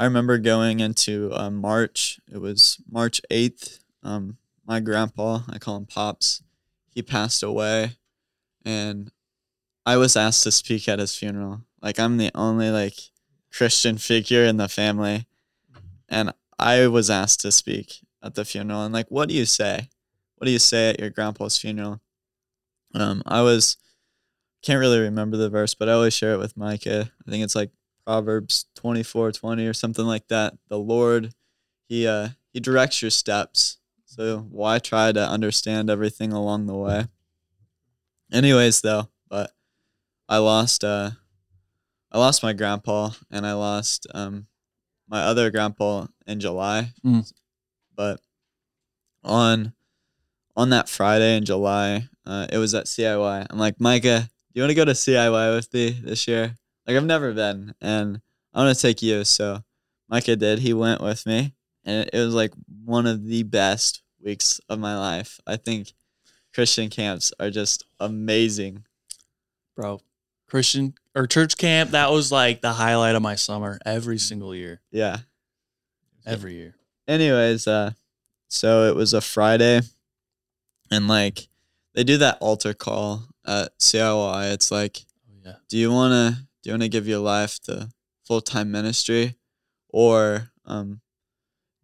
I remember going into uh, March. It was March 8th. Um, my grandpa, I call him Pops, he passed away. And I was asked to speak at his funeral. Like, I'm the only, like, Christian figure in the family. And I was asked to speak at the funeral. And, like, what do you say? What do you say at your grandpa's funeral? Um, I was, can't really remember the verse, but I always share it with Micah. I think it's like Proverbs 24, 20 or something like that. The Lord, He uh He directs your steps. So why try to understand everything along the way? Anyways though, but I lost uh I lost my grandpa and I lost um my other grandpa in July. Mm. But on on that Friday in July, uh, it was at CIY. I'm like, Micah, do you want to go to CIY with me this year? Like I've never been, and I want to take you. So Micah did. He went with me, and it, it was like one of the best weeks of my life. I think Christian camps are just amazing. Bro, Christian or church camp, that was like the highlight of my summer every single year. Yeah. Every year. Anyways, uh, so it was a Friday, and like they do that altar call at CIY. It's like Oh yeah. do you want to do you want to give your life to full-time ministry or um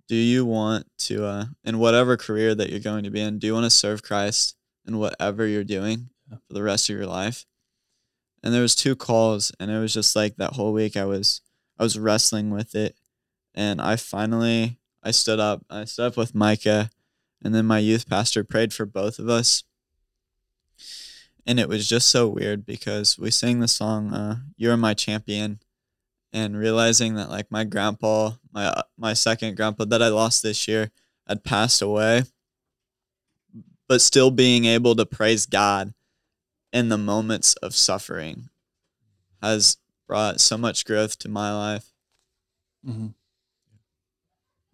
do you want to uh in whatever career that you're going to be in do you want to serve Christ in whatever you're doing Yeah. for the rest of your life and there was two calls and it was just like that whole week I was I was wrestling with it and I finally I stood up I stood up with Micah and then my youth pastor prayed for both of us and it was just so weird because we sang the song uh, "You're My Champion," and realizing that like my grandpa, my my second grandpa that I lost this year, had passed away, but still being able to praise God in the moments of suffering has brought so much growth to my life. Mm-hmm.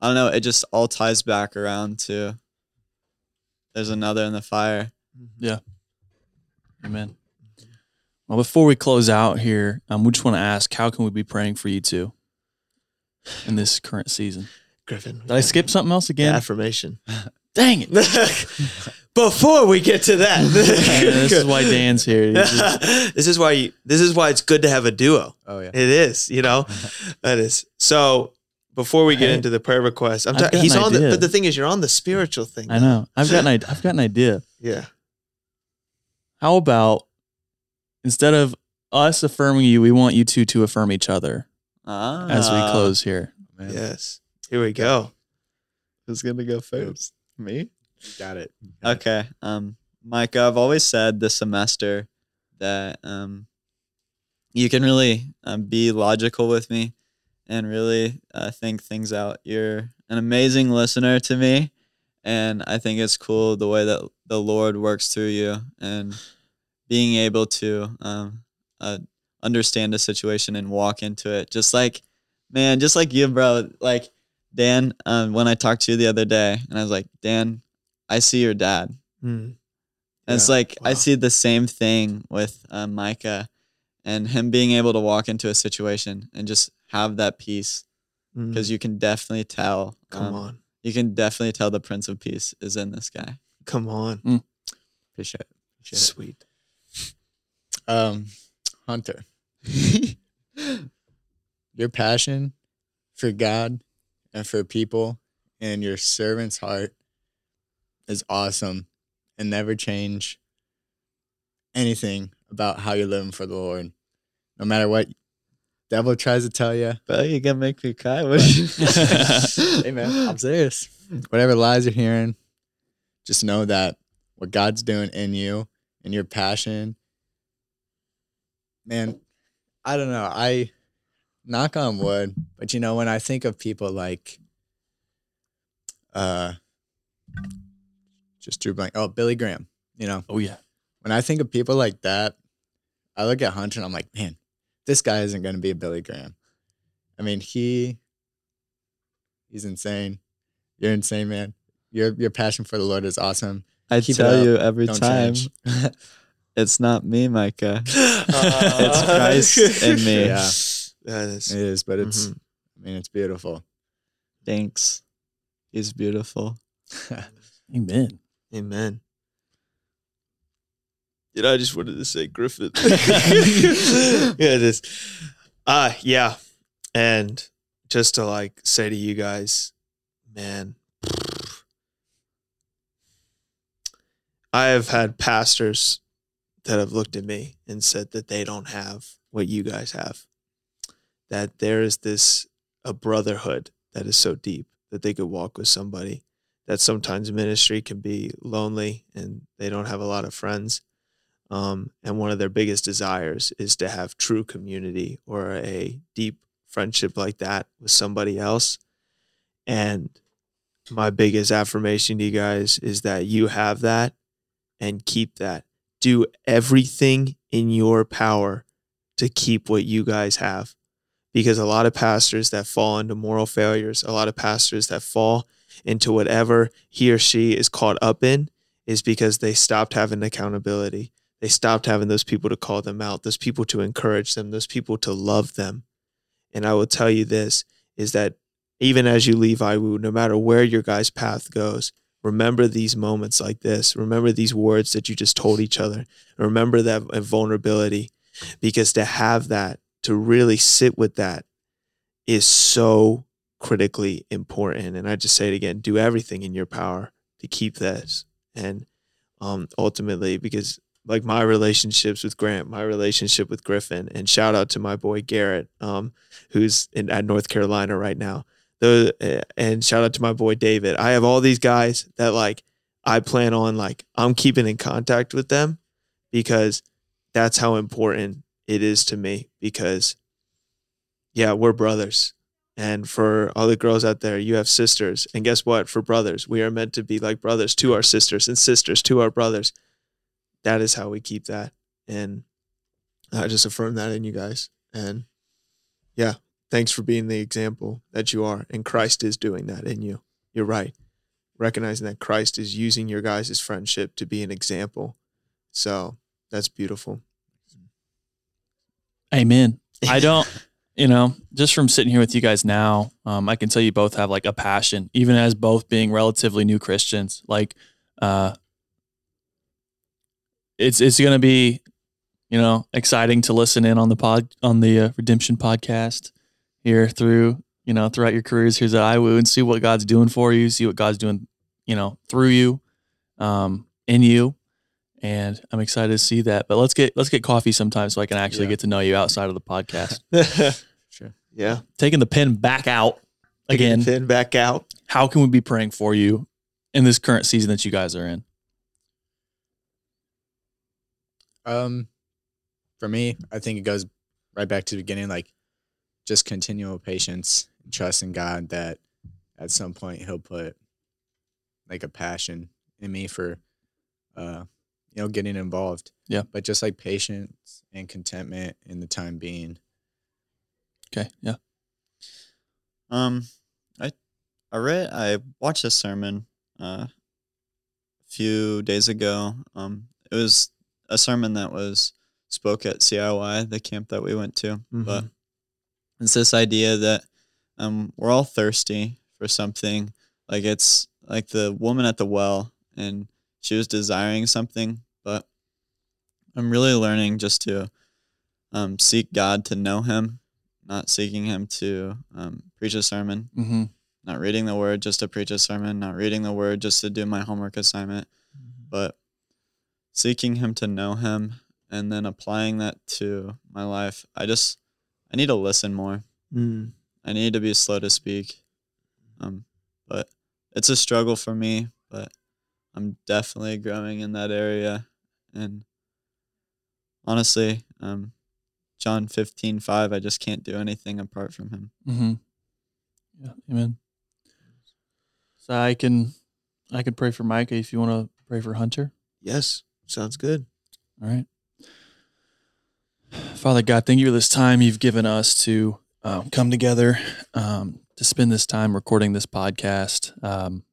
I don't know. It just all ties back around to there's another in the fire. Yeah. Amen. Well, before we close out here, um, we just want to ask, how can we be praying for you too in this current season? Griffin. Did I skip something else the again? affirmation? Dang it! Before we get to that, this is why Dan's here. Just- this is why you, this is why it's good to have a duo. Oh yeah. It is, you know, that is. So before we get Hey, into the prayer request, I'm I've ta- he's on the, but the thing is, you're on the spiritual thing. I know. I've got an idea. I've got an idea. Yeah. How about instead of us affirming you, we want you two to affirm each other Ah, as we close here. Man, Yes. Here we go. Who's gonna go first? Me. Got it. Okay. Um, Micah, I've always said this semester that um, you can really um, be logical with me and really uh, think things out. You're an amazing listener to me, and I think it's cool the way that the Lord works through you and being able to um, uh, understand a situation and walk into it. Just like, man, just like you, bro. Like Dan, um, when I talked to you the other day, and I was like, Dan, I see your dad. Mm. And it's Yeah. like I see the same thing with uh, Micah and him being able to walk into a situation and just have that peace Mm. because you can definitely tell. come um, on, You can definitely tell the Prince of Peace is in this guy. come on, Appreciate it. Appreciate it. sweet. Um, Hunter, your passion for God and for people and your servant's heart is awesome and never change anything about how you're living for the Lord. No matter what devil tries to tell you. Bro, you gonna make me cry. What hey man, I'm serious. Whatever lies you're hearing, just know that what God's doing in you and your passion, man, I don't know. I knock on wood, but you know, when I think of people like uh just drew blank. Oh, Billy Graham, you know, Oh yeah. when I think of people like that, I look at Hunter and I'm like, man, this guy isn't going to be a Billy Graham. I mean, he he's insane. You're insane, man. Your your passion for the Lord is awesome. I Keep tell you every Don't time, it's not me, Micah. it's Christ in me. Yeah. That is. It is, but it's Mhm. I mean, it's beautiful. Thanks. He's beautiful. Amen. Amen. Dude, I just wanted to say Griffith. yeah, this. Uh yeah. And just to like say to you guys, man, I have had pastors that have looked at me and said that they don't have what you guys have. That there is this a brotherhood that is so deep that they could walk with somebody that sometimes ministry can be lonely and they don't have a lot of friends. Um, and one of their biggest desires is to have true community or a deep friendship like that with somebody else. And my biggest affirmation to you guys is that you have that and keep that. Do everything in your power to keep what you guys have. Because a lot of pastors that fall into moral failures, a lot of pastors that fall into whatever he or she is caught up in is because they stopped having accountability. They stopped having those people to call them out, those people to encourage them, those people to love them. And I will tell you this is that even as you leave IWU, no matter where your guys' path goes, remember these moments like this. Remember these words that you just told each other. Remember that vulnerability because to have that, to really sit with that is so critically important. And I just say it again do everything in your power to keep this. And um, ultimately, because like my relationships with Grant, my relationship with Griffin, and shout out to my boy Garrett, um, who's in at North Carolina right now. The uh, and shout out to my boy David. I have all these guys that like I plan on like I'm keeping in contact with them because that's how important it is to me. Because yeah, we're brothers. And for all the girls out there, you have sisters. And guess what? For brothers, we are meant to be like brothers to our sisters and sisters to our brothers. That is how we keep that. And I just affirm that in you guys. And yeah, thanks for being the example that you are. And Christ is doing that in you. You're right. Recognizing that Christ is using your guys' friendship to be an example. So that's beautiful. Amen. I don't, you know, just from sitting here with you guys now, um, I can tell you both have like a passion, even as both being relatively new Christians. Like, uh, it's it's gonna be, you know, exciting to listen in on the pod on the uh, Redemption podcast here through, you know, throughout your careers here at IWU and see what God's doing for you, see what God's doing, you know, through you, um, in you, and I'm excited to see that. But let's get let's get coffee sometime so I can actually Yeah. get to know you outside of the podcast. Sure. Yeah. Taking the pen back out again. Then back out. How can we be praying for you in this current season that you guys are in? Um, for me, I think it goes right back to the beginning, like just continual patience and trust in God that at some point he'll put like a passion in me for uh you know getting involved. Yeah. But just like patience and contentment in the time being. Okay. Yeah. Um, I I read I watched a sermon uh, a few days ago. Um, it was a sermon that was spoke at CIY, the camp that we went to. But it's this idea that um we're all thirsty for something. Like it's like the woman at the well, and she was desiring something, but I'm really learning just to um, seek God to know Him, not seeking Him to um, preach a sermon, Mm-hmm. not reading the Word just to preach a sermon, not reading the Word just to do my homework assignment, but seeking Him to know Him and then applying that to my life. I just I need to listen more. Mm. I need to be slow to speak. Um, but it's a struggle for me, but I'm definitely growing in that area. And honestly, um, John 15, 5, I just can't do anything apart from him. Mm-hmm. Yeah. Amen. So I can, I can pray for Micah if you want to pray for Hunter. Yes, sounds good. All right. Father God, thank you for this time you've given us to um, come together, um, to spend this time recording this podcast, um,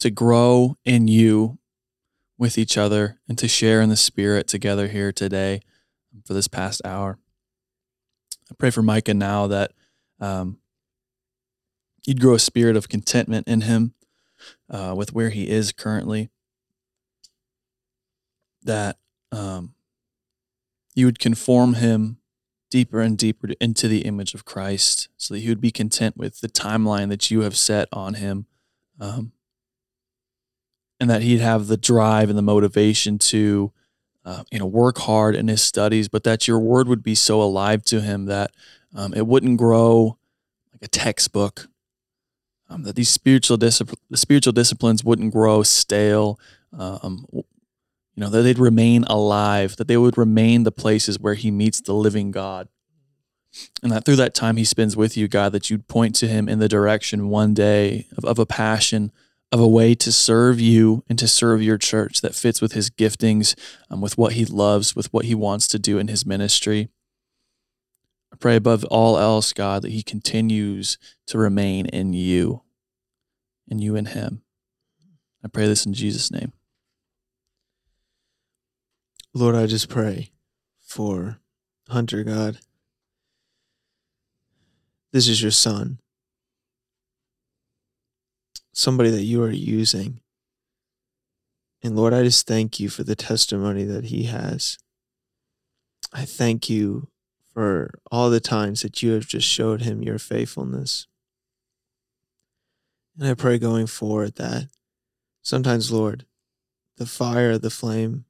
to grow in you with each other, and to share in the Spirit together here today for this past hour. I pray for Micah now that um, you'd grow a spirit of contentment in him uh, with where he is currently that um, you would conform him deeper and deeper into the image of Christ so that he would be content with the timeline that you have set on him. Um, and that he'd have the drive and the motivation to, uh, you know, work hard in his studies, but that your word would be so alive to him that um, it wouldn't grow like a textbook. Um, that these spiritual discipl- the spiritual disciplines wouldn't grow stale, um, you know, that they'd remain alive, that they would remain the places where he meets the living God. And that through that time he spends with you, God, that you'd point to him in the direction one day of, of a passion, of a way to serve you and to serve your church that fits with his giftings, um, with what he loves, with what he wants to do in his ministry. I pray above all else, God, that he continues to remain in you, and you in him. I pray this in Jesus' name. Lord, I just pray for Hunter, God. This is your son. Somebody that you are using. And Lord, I just thank you for the testimony that he has. I thank you for all the times that you have just showed him your faithfulness. And I pray going forward that sometimes, Lord, the fire, the flame,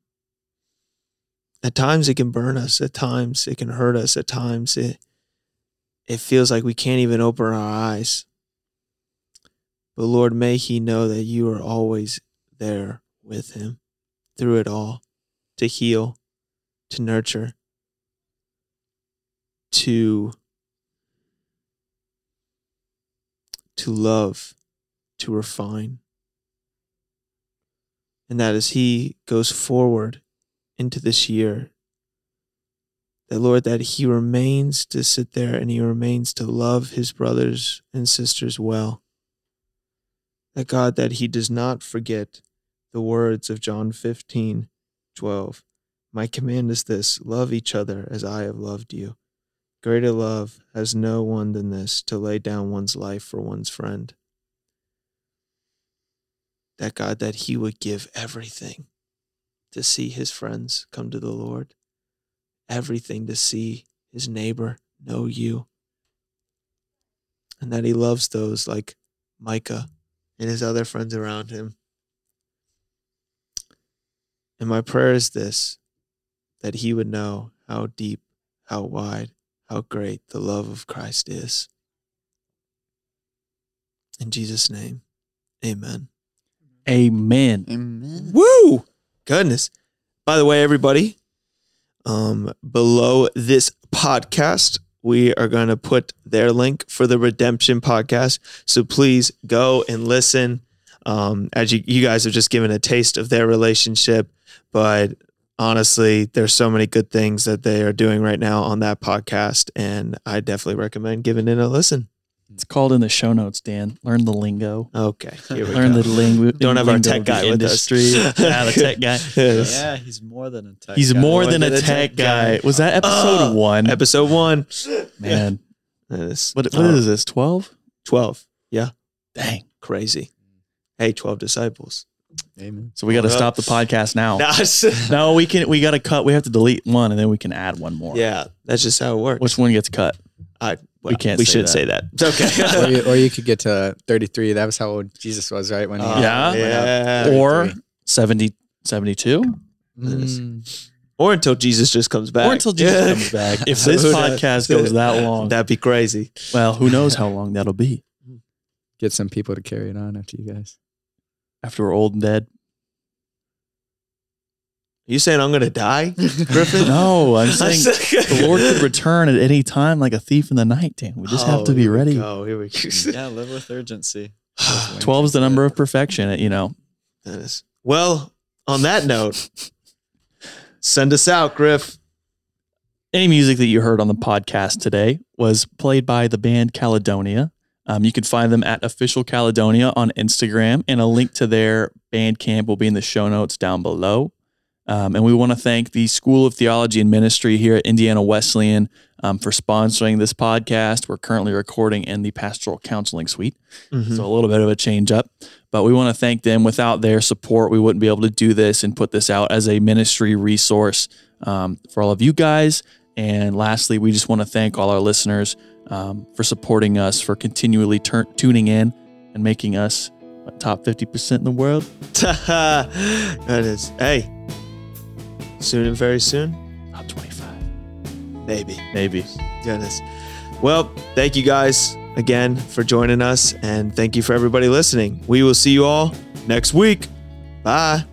at times it can burn us, at times it can hurt us, at times it it feels like we can't even open our eyes. But Lord, may he know that you are always there with him through it all to heal, to nurture, to to love, to refine. And that as he goes forward into this year, that Lord, that he remains to sit there and he remains to love his brothers and sisters well. That God, that he does not forget the words of John 15, 12. My command is this love each other as I have loved you. Greater love has no one than this to lay down one's life for one's friend. That God, that he would give everything to see his friends come to the Lord, everything to see his neighbor know you, and that he loves those like Micah and his other friends around him. And my prayer is this that he would know how deep, how wide, how great the love of Christ is. In Jesus' name, amen. Amen. Amen. Woo! Goodness. By the way, everybody, Um, below this podcast, we are going to put their link for the Redemption podcast. So please go and listen. Um, as you, you guys have just given a taste of their relationship, but honestly, there's so many good things that they are doing right now on that podcast, and I definitely recommend giving it a listen. It's called in the show notes, Dan. Learn the lingo. Okay, here we Learn go. the lingo. Don't have our tech of the guy with us. industry. yeah, the tech guy. Yes. Yeah, he's more than a tech. He's guy. more More than, than a a tech tech guy. guy. Was that episode Oh, one? Episode one. Man, That is- what, what oh, is this? Twelve? 12. Yeah, Dang. crazy. Hey, 12 disciples. Amen. So we got to stop the podcast now. No, we can. We got to cut. We have to delete one, and then we can add one more. yeah, that's just how it works. Which one gets cut? I, we can't We say should that. say that. It's okay. or, you, or you could get to 33. That was how old Jesus was, right? When he Uh, Yeah. yeah. Or 33. 70, 72? Mm. or until Jesus just comes back. Or until Jesus comes back. If this podcast goes that long, That'd be crazy. well, who knows how long that'll be Get some people to carry it on after you guys. after we're old and dead. You saying I'm gonna die, Griffin? No, I'm saying the Lord could return at any time like a thief in the night, Dan. We just have to be ready. Oh, here we go. Yeah, live with urgency. 12 is the number of perfection, you know. That is- Well, on that note, send us out, Griff. Any music that you heard on the podcast today was played by the band Caledonia. Um, you can find them at Official Caledonia on Instagram, and a link to their Bandcamp will be in the show notes down below. Um, and we want to thank the School of Theology and Ministry here at Indiana Wesleyan um, for sponsoring this podcast. We're currently recording in the Pastoral Counseling Suite. Mm-hmm. So a little bit of a change up, but we want to thank them. Without their support, we wouldn't be able to do this and put this out as a ministry resource um, for all of you guys. And lastly, we just want to thank all our listeners um, for supporting us, for continually tur- tuning in and making us top 50% in the world. that is. Hey, soon and very soon, Top 25. maybe. Maybe. Goodness. Well, thank you guys again for joining us, and thank you for everybody listening. We will see you all next week. Bye.